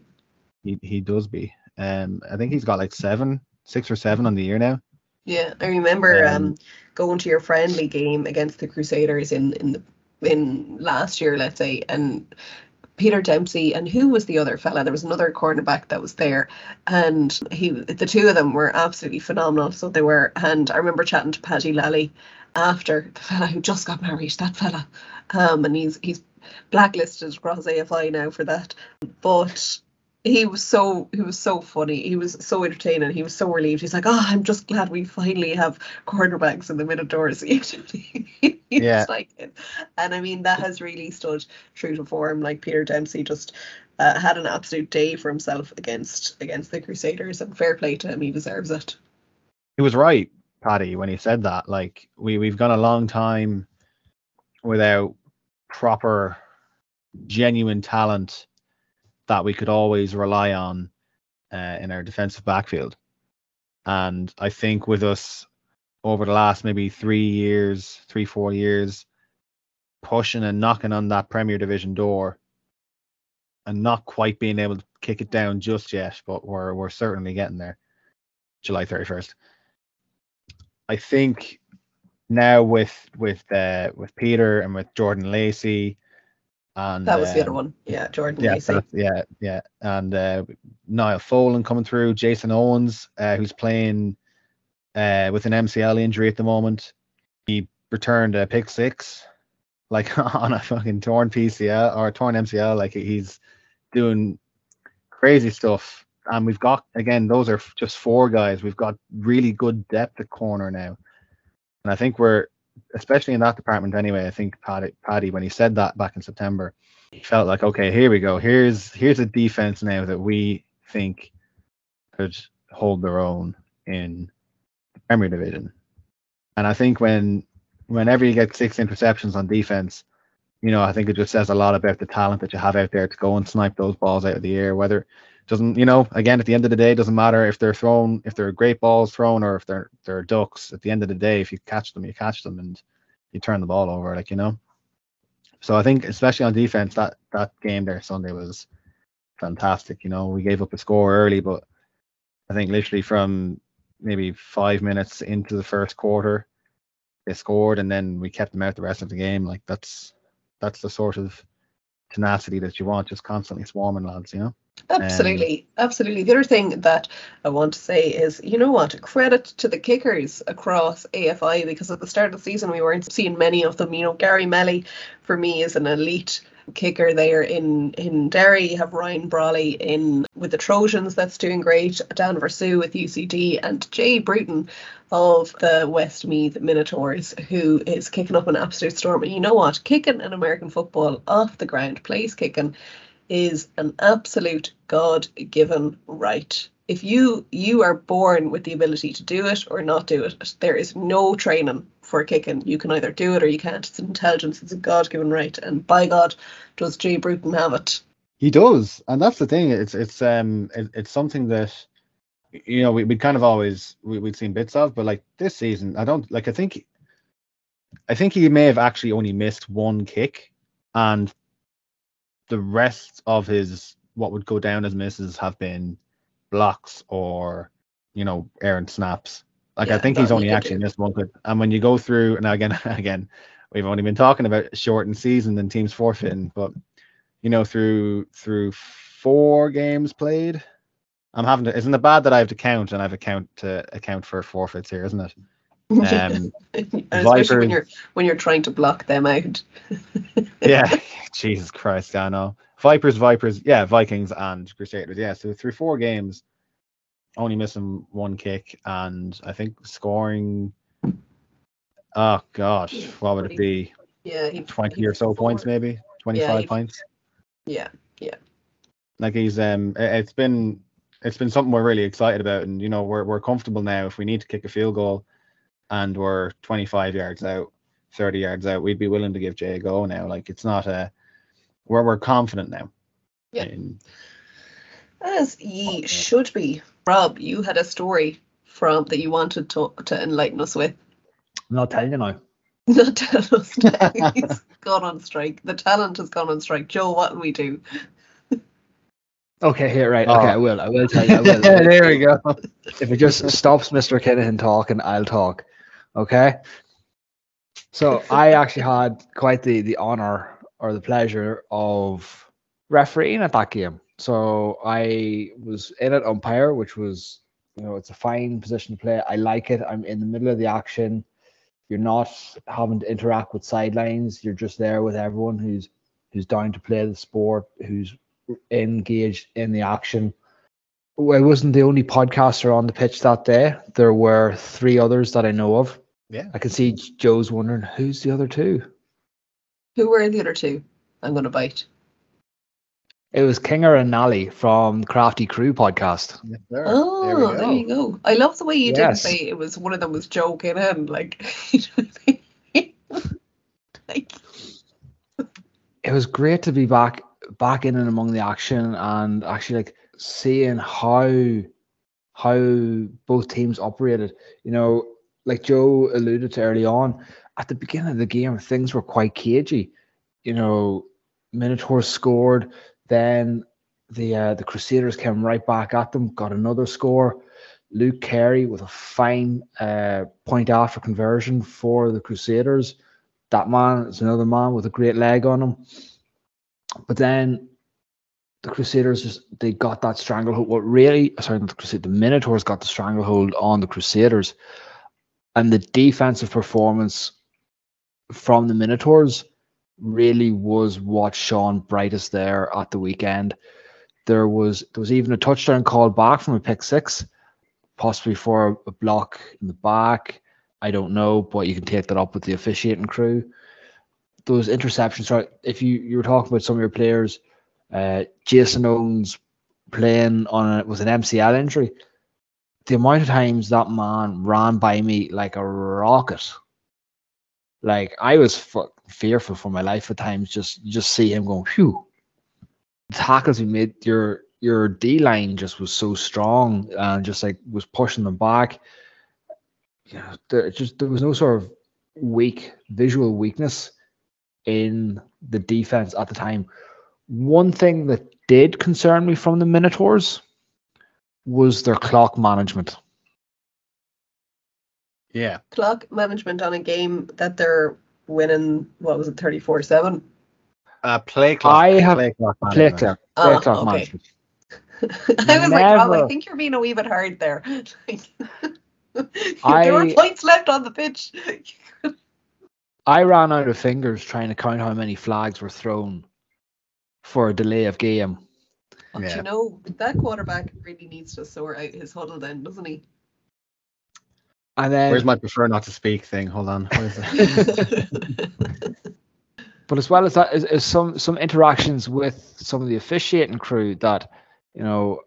He he does be. Um, I think he's got like seven, six or seven on the year now. Yeah, I remember um, Um, going to your friendly game against the Crusaders in in the in last year, let's say, and Peter Dempsey and who was the other fella? There was another cornerback that was there, and he the two of them were absolutely phenomenal. So they were, and I remember chatting to Paddy Lally after the fella who just got married, that fella, um, and he's he's blacklisted across AFI now for that, but he was so he was so funny. He was so entertaining. He was so relieved. He's like, "Oh, I'm just glad we finally have cornerbacks in the Minotaurs." He Yeah. like. And I mean, that has really stood true to form. Like Peter Dempsey just uh, had an absolute day for himself against against the Crusaders, and fair play to him. He deserves it. He was right, Paddy, when he said that. Like we we've gone a long time without proper, genuine talent that we could always rely on uh, in our defensive backfield. And I think with us over the last maybe three years, three four years, pushing and knocking on that Premier Division door, and not quite being able to kick it down just yet, but we're we're certainly getting there. July thirty first. I think now with with uh, with Peter and with Jordan Lacey, and That was the other um, one. Yeah, Jordan Yeah, Lacey. yeah, yeah, and uh, Niall Folan coming through, Jason Owens, uh, who's playing uh, with an MCL injury at the moment. He returned a pick six, like on a fucking torn PCL or torn MCL. Like he's doing crazy stuff. And we've got again, those are just four guys. We've got really good depth at corner now, and I think we're especially in that department anyway. I think Paddy, Paddy when he said that back in September, he felt like okay, here we go. Here's here's a defense now that we think could hold their own in the Premier Division. And I think when whenever you get six interceptions on defense, you know, I think it just says a lot about the talent that you have out there to go and snipe those balls out of the air. Whether doesn't, you know, again at the end of the day, doesn't matter if they're thrown, if they're great balls thrown, or if they're they're ducks. At the end of the day, if you catch them, you catch them, and you turn the ball over, like you know. So I think, especially on defense, that that game there Sunday was fantastic. You know, we gave up a score early, but I think literally from maybe five minutes into the first quarter, they scored, and then we kept them out the rest of the game. Like that's that's the sort of tenacity that you want, just constantly swarming lads, you know. Absolutely, um, absolutely. The other thing that I want to say is, you know what? Credit to the kickers across AFI because at the start of the season we weren't seeing many of them. You know, Gary Melly for me is an elite kicker there in in Derry. You have Ryan Brawley in with the Trojans that's doing great. Dan Versu with UCD and Jay Bruton of the Westmeath Minotaurs who is kicking up an absolute storm. And you know what? Kicking an American football off the ground, place kicking is an absolute God given right. If you you are born with the ability to do it or not do it, there is no training for kicking. You can either do it or you can't. It's an intelligence. It's a God given right. And by God, does Jay Bruton have it? He does, and that's the thing. It's it's um it, it's something that you know we we kind of always we we'd seen bits of, but like this season, I don't like. I think I think he may have actually only missed one kick, and the rest of his what would go down as misses have been blocks or you know errant snaps. Like yeah, I think he's only actually missed one good. And when you go through now again again, we've only been talking about shortened season and teams forfeiting, but you know through through four games played, I'm having to. Isn't it bad that I have to count and I have a count to account for forfeits here, isn't it? Um, especially when you're when you're trying to block them out. yeah, Jesus Christ, I know. Vipers, Vipers, yeah, Vikings and Crusaders, yeah. So through four games, only missing one kick, and I think scoring. Oh gosh, what would it be? Yeah, he, twenty or so points, maybe twenty-five yeah, points. Yeah, yeah. Like he's um, it's been it's been something we're really excited about, and you know we're we're comfortable now. If we need to kick a field goal and we're 25 yards out, 30 yards out, we'd be willing to give Jay a go now. Like it's not a where we're confident now. Yeah. In, As ye should be. Rob, you had a story from that you wanted to to enlighten us with. I'm not telling you now. Not tell us now. He's gone on strike. The talent has gone on strike. Joe, what will we do? Okay, here, right. Oh. Okay, oh. I will. I will tell you. I will. there we go. If it just stops Mr. Kinahan talking, I'll talk. Okay. So I actually had quite the the honor or the pleasure of refereeing at that game. So I was in at umpire, which was you know it's a fine position to play. I like it. I'm in the middle of the action. You're not having to interact with sidelines. You're just there with everyone who's who's down to play the sport, who's engaged in the action. I wasn't the only podcaster on the pitch that day. There were three others that I know of. Yeah. I can see Joe's wondering who's the other two. Who were the other two? I'm gonna bite. It was Kinger and Nally from Crafty Crew podcast. Yes, oh, there, there, you go. I love the way you yes. didn't say it was one of them was joking and like, like it was great to be back back in and among the action and actually like seeing how how both teams operated. You know, like Joe alluded to early on, at the beginning of the game, things were quite cagey. You know, Minotaur scored, then the uh, the Crusaders came right back at them, got another score. Luke Carey with a fine uh, point after conversion for the Crusaders. That man is another man with a great leg on him. But then the Crusaders just they got that stranglehold. What really sorry, the Crusade, the Minotaurs got the stranglehold on the Crusaders and the defensive performance from the Minotaurs really was what shone brightest there at the weekend. There was there was even a touchdown called back from a pick six, possibly for a block in the back. I don't know, but you can take that up with the officiating crew. Those interceptions, right? If you you were talking about some of your players, uh, Jason Owens playing on a, with an MCL injury, the amount of times that man ran by me like a rocket. Like I was f- fearful for my life at times. Just just see him going, phew. The tackles he made, your your D line just was so strong and just like was pushing them back. You know, there just there was no sort of weak visual weakness in the defense at the time. One thing that did concern me from the Minotaurs was their clock management. Yeah. Clock management on a game that they're winning, what was it, 34 7? Uh, play clock. I have- play clock. Play clock, Ah, play clock okay. management. I was like, Rob, I think you're being a wee bit hard there. there were points left on the pitch. I ran out of fingers trying to count how many flags were thrown for a delay of game. But Yeah. you know, that quarterback really needs to sort out his huddle then, doesn't he? And then Where's my prefer not to speak thing? Hold on. Where is it? but as well as that is, is some some interactions with some of the officiating crew that you know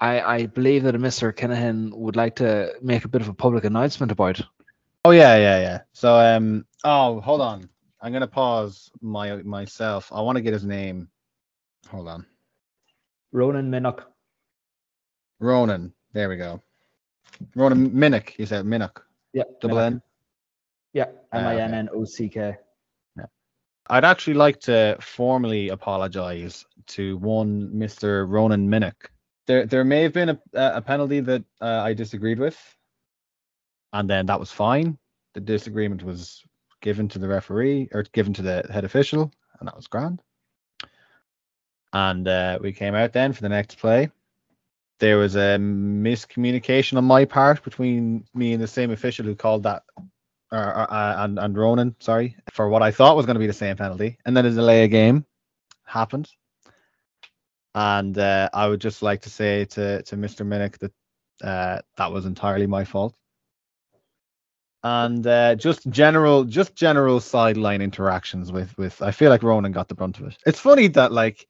I I believe that a Mr. Kinahan would like to make a bit of a public announcement about. oh yeah, yeah, yeah. So um. Oh, hold on. I'm gonna pause my myself. I want to get his name. Hold on. Ronan Minnock. Ronan. There we go. Ronan Minnock. You said Minnock. Yeah. Double. N. Yeah. Ah, M. I N N O C K. I'd actually like to formally apologize to one Mr. Ronan Minnock. There, there may have been a, a penalty that uh, I disagreed with, and then that was fine. The disagreement was given to the referee or given to the head official, and that was grand. And uh, we came out then for the next play. There was a miscommunication on my part between me and the same official who called that or, or, uh, and and Ronan, sorry, for what I thought was going to be the same penalty, and then a delay of game happened. And uh, I would just like to say to to Mr. Minnock that uh, that was entirely my fault. And uh, just general, just general sideline interactions with with. I feel like Ronan got the brunt of it. It's funny that like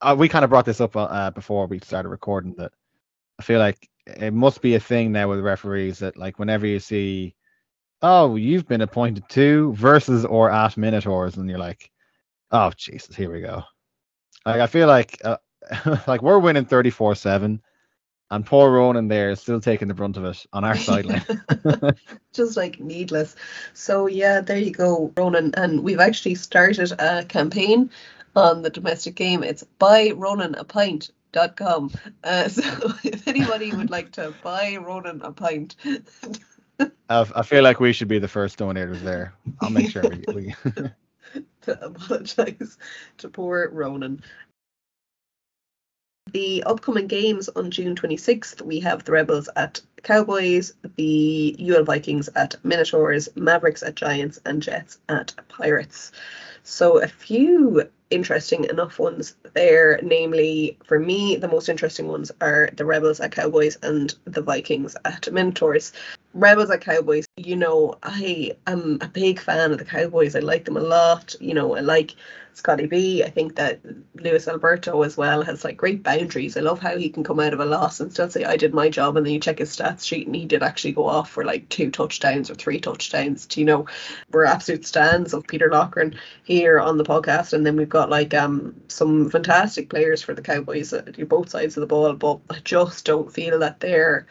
uh, we kind of brought this up uh, before we started recording that I feel like it must be a thing now with referees that like whenever you see oh, you've been appointed to versus or at Minotaurs, and you're like, oh Jesus, here we go. Like I feel like uh, like we're winning 34-7, and poor Ronan there is still taking the brunt of it on our sideline. Just like needless. So yeah, there you go, Ronan. And we've actually started a campaign on the domestic game. It's buy Ronan a pint. Dot com. Uh, so if anybody would like to buy Ronan a pint, I, I feel like we should be the first donators there. I'll make sure we. we to apologise to poor Ronan. The upcoming games on June 26th, we have the Rebels at Cowboys, the UL Vikings at Minotaurs, Mavericks at Giants, and Jets at Pirates. So, a few interesting enough ones there. Namely, for me, the most interesting ones are the Rebels at Cowboys and the Vikings at Minotaurs. Rebels at Cowboys, you know, I am a big fan of the Cowboys. I like them a lot. You know, I like Scotty B. I think that Luis Alberto as well has like great boundaries. I love how he can come out of a loss and still say, I did my job. And then you check his stats sheet and he did actually go off for like two touchdowns or three touchdowns. Do you know, we're absolute stands of Peter Lochran here on the podcast. And then we've got like um some fantastic players for the Cowboys that do both sides of the ball. But I just don't feel that they're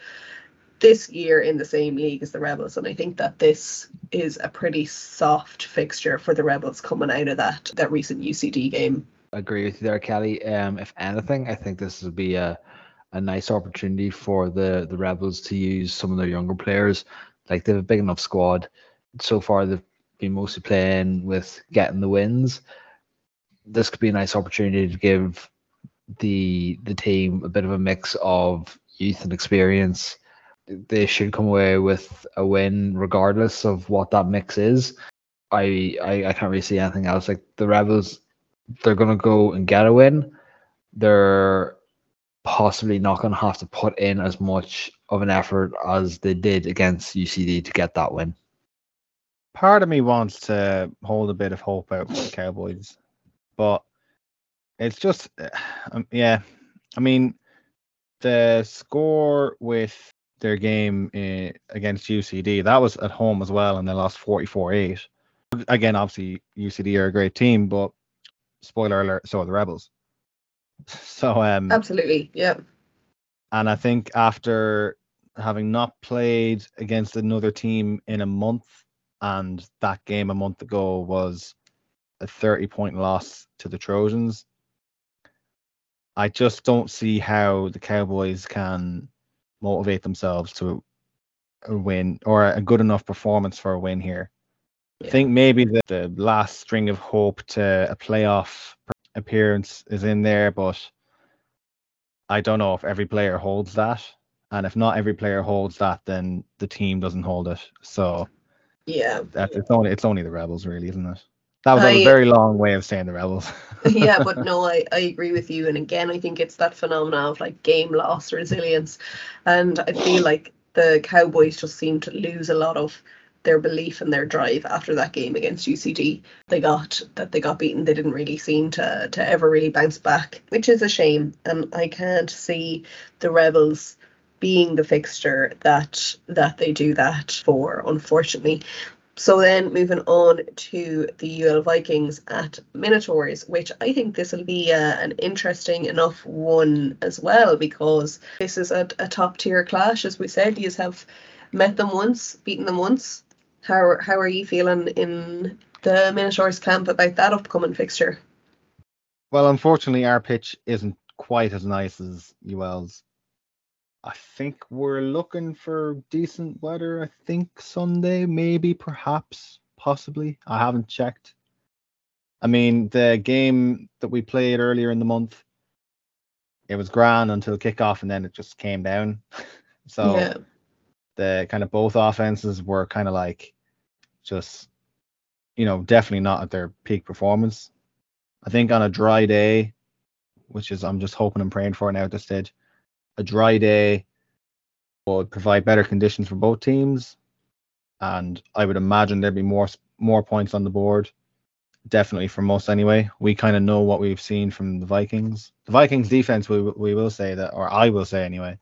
this year in the same league as the Rebels, and I think that this is a pretty soft fixture for the Rebels coming out of that that recent UCD game. I agree with you there, Kelly. Um, if anything, I think this would be a a nice opportunity for the the Rebels to use some of their younger players. Like they have a big enough squad. So far, they've been mostly playing with getting the wins. This could be a nice opportunity to give the the team a bit of a mix of youth and experience. They should come away with a win, regardless of what that mix is. I I, I can't really see anything else. Like the Rebels they're to go and get a win, they're possibly not going to have to put in as much of an effort as they did against UCD to get that win. part of me wants to hold a bit of hope out for the Cowboys, but it's just, um, yeah. I mean, the score with their game uh, against UCD that was at home as well, and they lost 44-8. Again, obviously UCD are a great team, but spoiler alert, so are the Rebels. So um, Absolutely, yeah. and I think after having not played against another team in a month, and that game a month ago was a 30 point loss to the Trojans. I just don't see how the Cowboys can motivate themselves to a win or a good enough performance for a win here. I think maybe the, the last string of hope to a playoff appearance is in there, but I don't know if every player holds that. And if not every player holds that, then the team doesn't hold it. So Yeah. that's it's only it's only the rebels, really, isn't it? That was, I- a very long way of saying the rebels. yeah, but no, I, I agree with you. And again, I think it's that phenomena of like game loss resilience. And I feel like the Cowboys just seem to lose a lot of their belief and their drive after that game against UCD. They got that they got beaten. They didn't really seem to to ever really bounce back, which is a shame. And I can't see the Rebels being the fixture that that they do that for, unfortunately. So then moving on to the UL Vikings at Minotaurs, which I think this will be uh, an interesting enough one as well because this is a, a top tier clash, as we said. You have met them once, beaten them once. How how are you feeling in the Minotaurs camp about that upcoming fixture? well, unfortunately, our pitch isn't quite as nice as UL's. I think we're looking for decent weather. I think Sunday, maybe, perhaps, possibly. I haven't checked. I mean, the game that we played earlier in the month, it was grand until kickoff, and then it just came down. so yeah, the kind of both offenses were kind of like just, you know, definitely not at their peak performance. I think on a dry day, which is I'm just hoping and praying for now at this stage, a dry day would provide better conditions for both teams, and I would imagine there'd be more more points on the board. Definitely from us anyway. We kind of know what we've seen from the Vikings. The Vikings defense, we we will say that, or I will say anyway,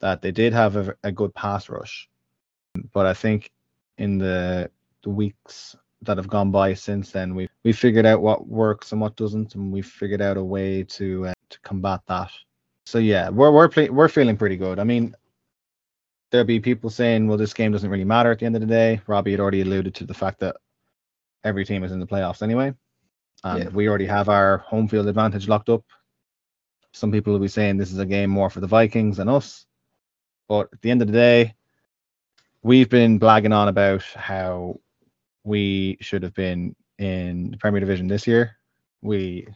that they did have a, a good pass rush, but I think in the the weeks that have gone by since then, we we figured out what works and what doesn't, and we figured out a way to uh, to combat that. So yeah, we're we're play, we're feeling pretty good. I mean, there'll be people saying, well, this game doesn't really matter at the end of the day. Robbie had already alluded to the fact that every team is in the playoffs anyway, and Yeah. we already have our home field advantage locked up. Some people will be saying this is a game more for the Vikings than us, but at the end of the day, we've been blagging on about how we should have been in the Premier Division this year. We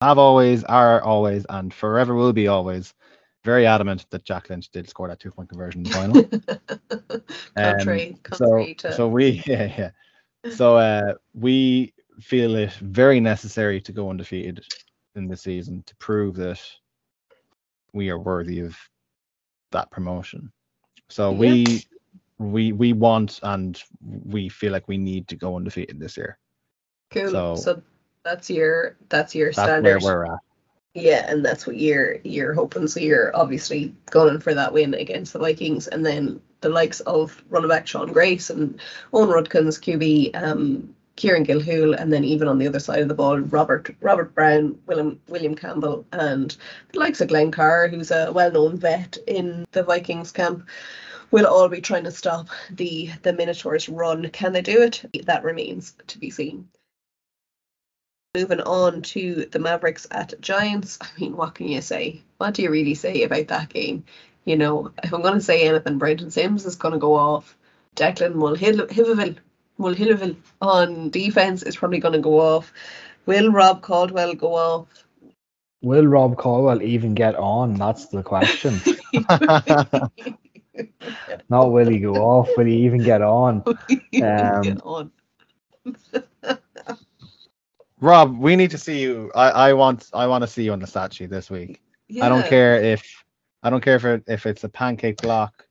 have always, are always, and forever will be always very adamant that Jack Lynch did score that two point conversion in the final. contrary, Um, so, to so we, yeah, yeah. So uh, we feel it very necessary to go undefeated in the season to prove that we are worthy of that promotion. So Yep. we we we want and we feel like we need to go undefeated this year. cool. so- So, that's your that's your That's standard. where we're at. Yeah, and that's what you're you're hoping. So you're obviously going for that win against the Vikings, and then the likes of running back Sean Grace and Owen Rudkins, QB, um, Kieran Gilhool, and then even on the other side of the ball, Robert Robert Brown, William William Campbell, and the likes of Glenn Carr, who's a well-known vet in the Vikings camp. Will all be trying to stop the the Minotaurs' run. Can they do it? That remains to be seen. Moving on to the Mavericks at Giants. I mean, what can you say? What do you really say about that game? You know, if I'm going to say anything, Brendan Sims is going to go off. Declan Mulhiville on defense is probably going to go off. Will Rob Caldwell go off? Will Rob Caldwell even get on? That's the question. Not will he go off, will he even get on? Um, get on. Rob, we need to see you. I, I want I want to see you on the statue this week. Yeah. I don't care if I don't care if it, if it's a pancake block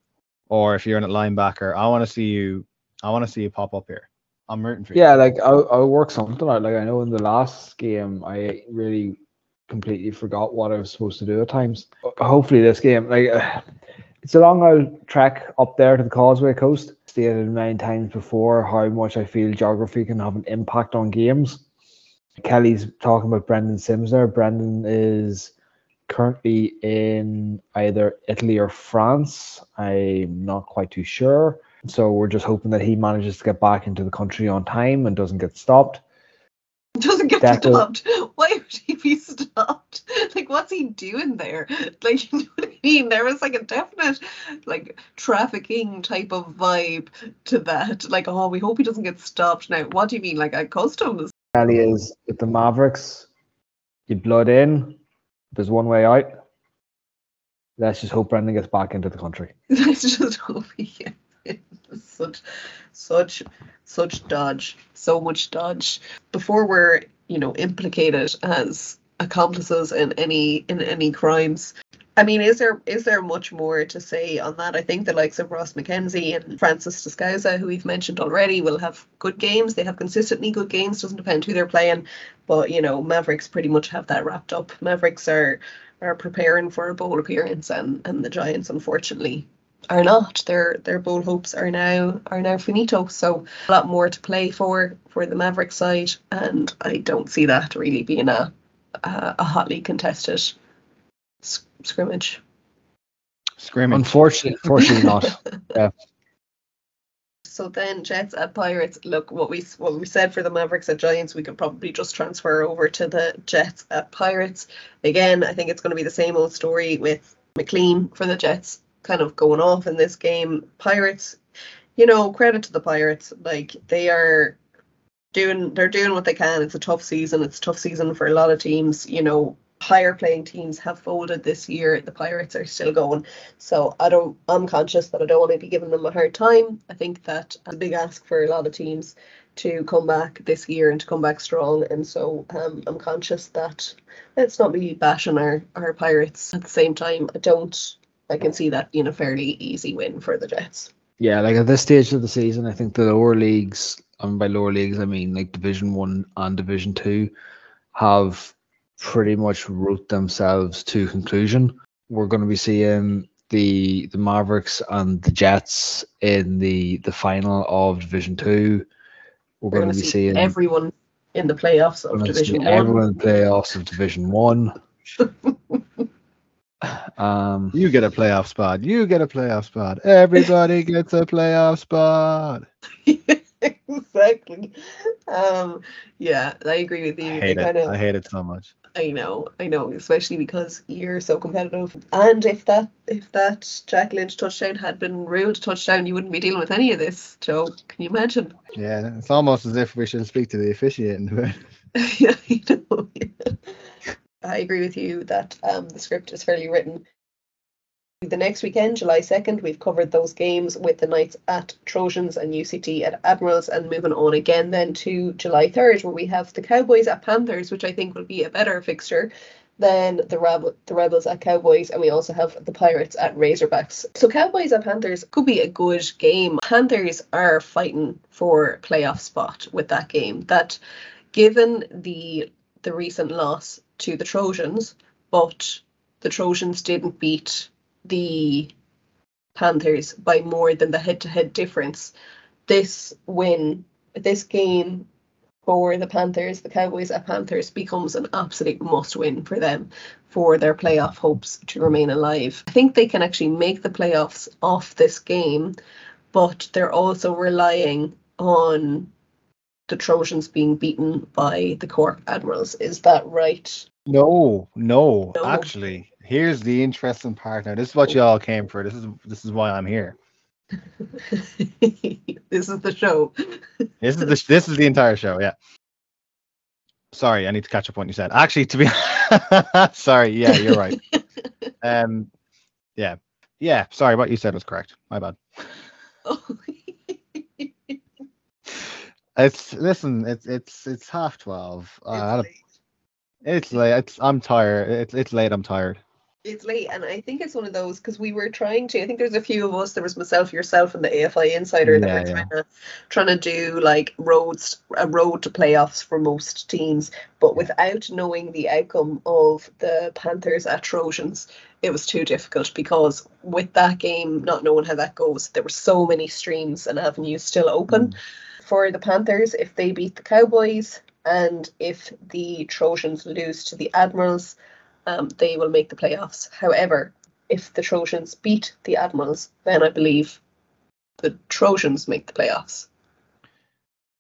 or if you're in a linebacker. I want to see you. I want to see you pop up here. I'm rooting for you. Yeah, like I'll, I'll work something out. Like I know in the last game, I really completely forgot what I was supposed to do at times. hopefully this game, like, uh, it's a long old trek up there to the Causeway Coast. Stated many times before how much I feel geography can have an impact on games. Kelly's talking about Brendan Sims there. Brendan is currently in either Italy or France. I'm not quite too sure. So we're just hoping that he manages to get back into the country on time and doesn't get stopped. Doesn't get stopped. Why would he be stopped? Like, what's he doing there? Like, you know what I mean? There was like a definite, like, trafficking type of vibe to that. Like, oh, we hope he doesn't get stopped. Now, what do you mean? Like, at customs? Is with the Mavericks. You blood in. There's one way out. Let's just hope Brendan gets back into the country. Let's just hope he gets. Such, such, such dodge. So much dodge. Before we're, you know, implicated as accomplices in any in any crimes. I mean, is there is there much more to say on that? I think the likes of Ross McKenzie and Francis Descausa, who we've mentioned already, will have good games. They have consistently good games. Doesn't depend who they're playing, but you know, Mavericks pretty much have that wrapped up. Mavericks are are preparing for a bowl appearance, and and the Giants, unfortunately, are not. Their their bowl hopes are now are now finito. So a lot more to play for for the Maverick side, and I don't see that really being a a, a hotly contested scrimmage. Scrimmage. Unfortunately, unfortunately not. Yeah. So then Jets at Pirates. Look, what we what we said for the Mavericks at Giants, we could probably just transfer over to the Jets at Pirates. Again, I think it's going to be the same old story with McLean for the Jets, kind of going off in this game. Pirates, you know, credit to the Pirates. Like they are doing, they're doing what they can. It's a tough season. It's a tough season for a lot of teams. You know, higher playing teams have folded this year. The Pirates are still going. So I don't. I'm conscious that I don't want to be giving them a hard time. I think that a big ask for a lot of teams to come back this year and to come back strong. And so um, I'm conscious that let's not be bashing our our Pirates at the same time. I don't. I can see that being a fairly easy win for the Jets. Yeah, like at this stage of the season, I think the lower leagues, and by lower leagues I mean like Division One and Division Two, have pretty much wrote themselves to conclusion. We're going to be seeing the the Mavericks and the Jets in the the final of Division Two. We're, We're going going to to be see seeing everyone in the playoffs of we're gonna see Division One. everyone in the playoffs of Division One. um, You get a playoff spot. You get a playoff spot. Everybody gets a playoff spot. exactly. Um, yeah, I agree with you. I They hate it. kind of I hate it so much. I know, I know, especially because you're so competitive. And if that if that Jack Lynch touchdown had been ruled a touchdown, you wouldn't be dealing with any of this, Joe. Can you imagine? Yeah, it's almost as if we should speak to the officiating. yeah, I know. yeah. I agree with you that um, the script is fairly written. The next weekend, July 2nd, we've covered those games with the Knights at Trojans and UCD at Admirals, and moving on again then to July 3rd, where we have the Cowboys at Panthers, which I think will be a better fixture than the, the Rebels at Cowboys, and we also have the Pirates at Razorbacks. So Cowboys at Panthers could be a good game. Panthers are fighting for playoff spot with that game. That given the the recent loss to the Trojans, but the Trojans didn't beat the Panthers by more than the head to head difference. This win, this game for the Panthers, the Cowboys at Panthers, becomes an absolute must win for them for their playoff hopes to remain alive. I think they can actually make the playoffs off this game, but they're also relying on the Trojans being beaten by the Cork Admirals. Is that right? No, no, No. Actually, here's the interesting part. Now, this is what you all came for. This is this is why I'm here. this is the show. This is the this is the entire show. Yeah. Sorry, I need to catch up on what you said. Actually, to be sorry, yeah, you're right. Um, yeah, yeah. Sorry, what you said was correct. My bad. It's listen. It's it's it's half twelve. Uh, I it's late. It's I'm tired. It's it's late. I'm tired. It's late, and I think it's one of those because we were trying to. I think there's a few of us. There was myself, yourself, and the AFI Insider that Yeah, were yeah. trying to trying to do like roads a road to playoffs for most teams, but without knowing the outcome of the Panthers at Trojans, it was too difficult because with that game, not knowing how that goes, there were so many streams and avenues still open mm. for the Panthers if they beat the Cowboys and if the Trojans lose to the Admirals, um, they will make the playoffs. However, if the Trojans beat the Admirals, then I believe the Trojans make the playoffs.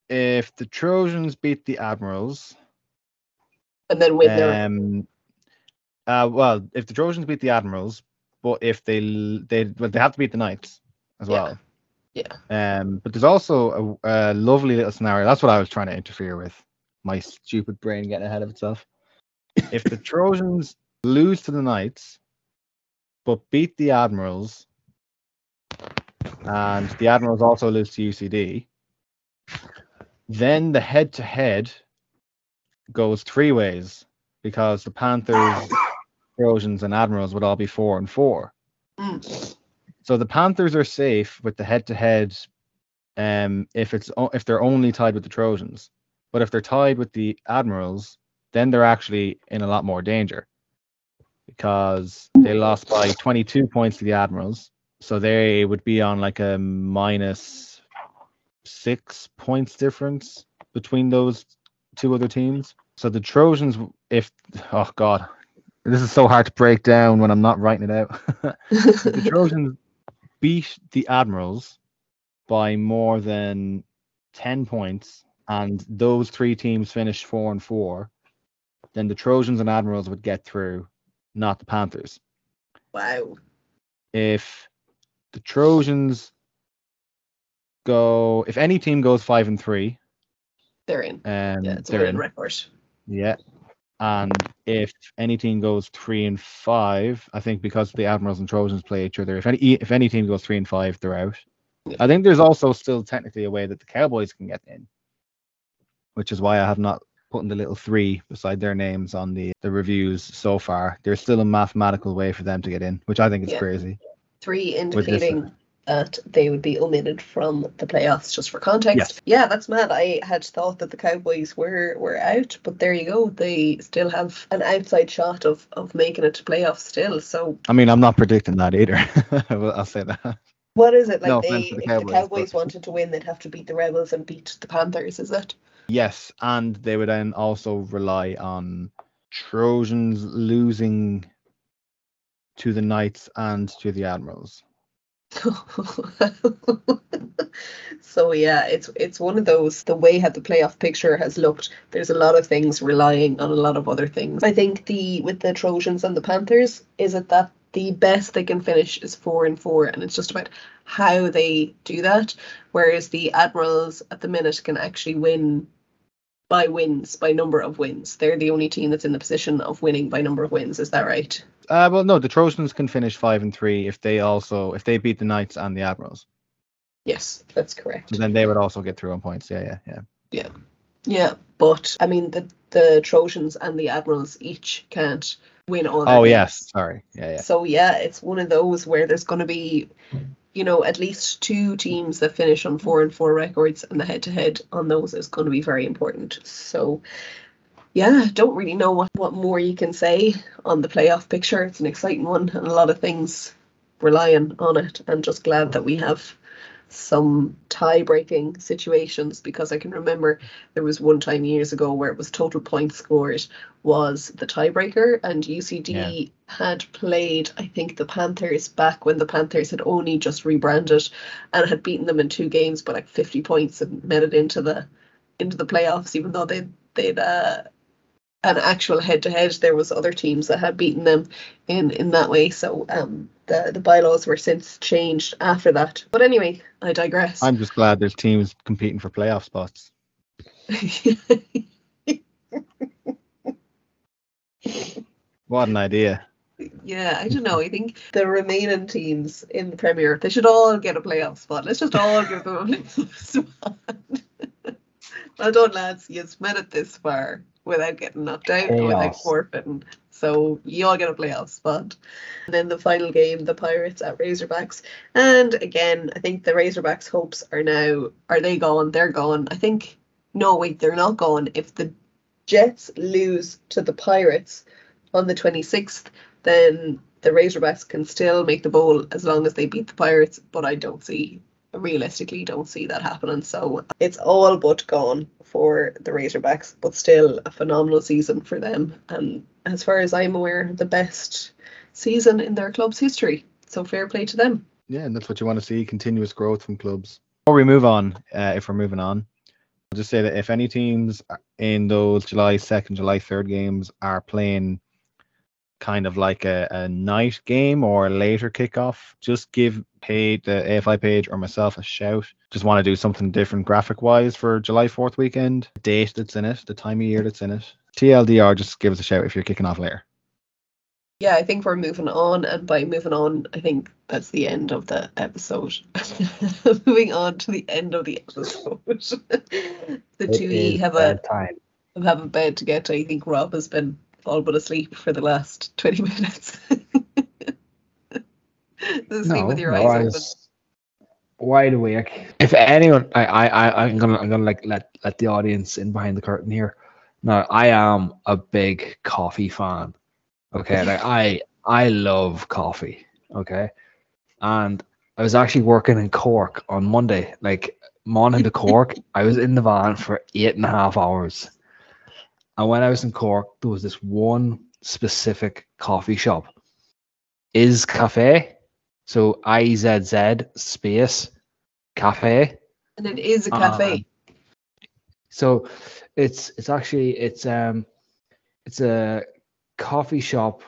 If the Trojans beat the Admirals, And then win their um, uh, well, if the Trojans beat the Admirals, but if they they well, they have to beat the Knights as Yeah. well. Yeah. Um, but there's also a, a lovely little scenario. That's what I was trying to interfere with. My stupid brain getting ahead of itself. If the Trojans lose to the Knights, but beat the Admirals, and the Admirals also lose to UCD, then the head-to-head goes three ways because the Panthers, Trojans, and Admirals would all be four and four. Mm. So the Panthers are safe with the head-to-head, um, if it's if they're only tied with the Trojans, but if they're tied with the Admirals, then they're actually in a lot more danger because they lost by 22 points to the Admirals, so they would be on like a minus six points difference between those two other teams. So the Trojans, if oh god, this is so hard to break down when I'm not writing it out. the Trojans beat the Admirals by more than 10 points and those three teams finished four and four, then the Trojans and Admirals would get through, not the Panthers. wow. If the Trojans go, if any team goes five and three, They're in. um, Yeah, it's they're in. record. Yeah. And if any team goes three and five, I think because the Admirals and Trojans play each other, if any if any team goes three and five, they're out. Yeah. I think there's also still technically a way that the Cowboys can get in, which is why I have not put in the little three beside their names on the the reviews so far. There's still a mathematical way for them to get in, which I think is Yeah. crazy. Three indicating that they would be omitted from the playoffs, just for context. Yeah, that's mad. I had thought that the Cowboys were were out, but there you go. They still have an outside shot of of making it to playoffs still. So I mean, I'm not predicting that either. I'll say that. what is it like? No they the if Cowboys, the Cowboys but- wanted to win, they'd have to beat the Rebels and beat the Panthers. Is it? Yes, and they would then also rely on Trojans losing to the Knights and to the Admirals. so yeah, it's it's one of those. The way how the playoff picture has looked, there's a lot of things relying on a lot of other things. I think the with the Trojans and the Panthers, is it that the best they can finish is four and four, and it's just about how they do that. Whereas the Admirals at the minute can actually win by wins, by number of wins. They're the only team that's in the position of winning by number of wins. Is that right? Uh, well, no, the Trojans can finish five and three if they also if they beat the Knights and the Admirals. Yes, that's correct. So then they would also get through on points. Yeah, Yeah, yeah, yeah. Yeah, but I mean the the Trojans and the Admirals each can't win all. Oh games. yes, sorry. Yeah, yeah. So yeah, it's one of those where there's going to be, you know, at least two teams that finish on four and four records, and the head to head on those is going to be very important. So. Yeah, don't really know what, what more you can say on the playoff picture. It's an exciting one and a lot of things relying on it. I'm just glad that we have some tie breaking situations because I can remember there was one time years ago where it was total points scored was the tiebreaker and UCD had played I think the Panthers back when the Panthers had only just rebranded and had beaten them in two games by like 50 points and made it into the into the playoffs even though they they'd uh an actual head to head there was other teams that had beaten them in in that way so um the the bylaws were since changed after that but anyway I digress I'm just glad there's teams competing for playoff spots. What an idea. yeah, I don't know. I think the remaining teams in the Premier, they should all get a playoff spot. Let's just all give them a playoff spot. well done, lads. You've made it this far without getting knocked out, and without Chaos. forfeiting. So you all get a playoff spot. And then the final game, the Pirates at Razorbacks. And again, I think the Razorbacks' hopes are now are they gone? They're gone. I think no, wait, they're not gone. If the Jets lose to the Pirates on the 26th, then the Razorbacks can still make the bowl as long as they beat the Pirates, but I don't see realistically don't see that happening. So it's all but gone for the Razorbacks, but still a phenomenal season for them. And as far as I'm aware, the best season in their club's history. So fair play to them. Yeah, and that's what you want to see continuous growth from clubs. Before we move on, uh, if we're moving on, I'll just say that if any teams in those July 2nd, July 3rd games are playing kind of like a, a night game or a later kickoff, just give page the AFI page or myself a shout. Just want to do something different graphic wise for July 4th weekend, date that's in it, the time of year that's in it. TLDR, just give us a shout if you're kicking off later. Yeah, I think we're moving on, and by moving on, I think that's the end of the episode. moving on to the end of the episode. the two E have a time. have a bed to get to. I think Rob has been all but asleep for the last twenty minutes. Asleep with your no, eyes I open. was wide awake. If anyone, I, I, I, I'm gonna, I'm gonna like let let the audience in behind the curtain here. Now, I am a big coffee fan. Okay, like I, I love coffee. Okay, and I was actually working in Cork on Monday. Like morning to Cork, I was in the van for eight and a half hours. And when I was in Cork, there was this one specific coffee shop, Izz Cafe. So I Z Z space cafe. And it is a cafe. So it's it's actually it's um it's a coffee shop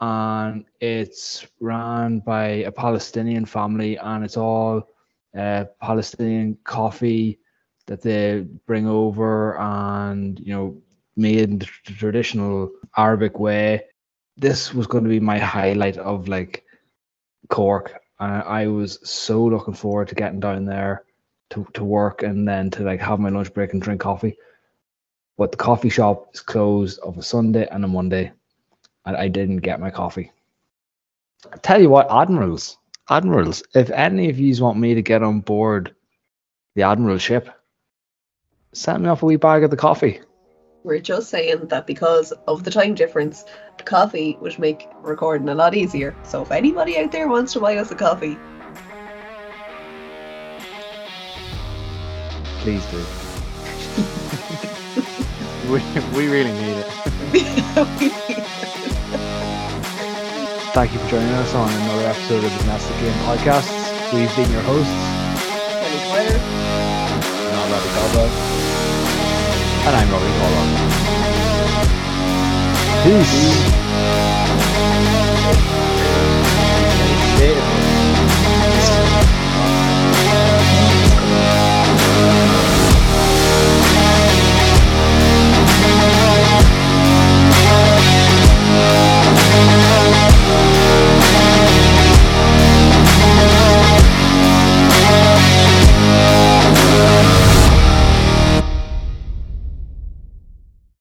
and it's run by a Palestinian family and it's all uh, Palestinian coffee that they bring over and you know made in the traditional Arabic way. This was going to be my highlight of like Cork. Uh, I was so looking forward to getting down there to, to work and then to like have my lunch break and drink coffee. But the coffee shop is closed of a Sunday and a Monday, and I didn't get my coffee. I tell you what, admirals, admirals, if any of you want me to get on board the admiral ship, send me off a wee bag of the coffee. We're just saying that because of the time difference, coffee would make recording a lot easier. So if anybody out there wants to buy us a coffee, Please do. We, we really need it. Thank you for joining us on another episode of the Domestic Game Podcast. We've been your hosts, Kelly Dwyer. and I'm Robbie Caldwell. And I'm Robbie Horlock. Peace.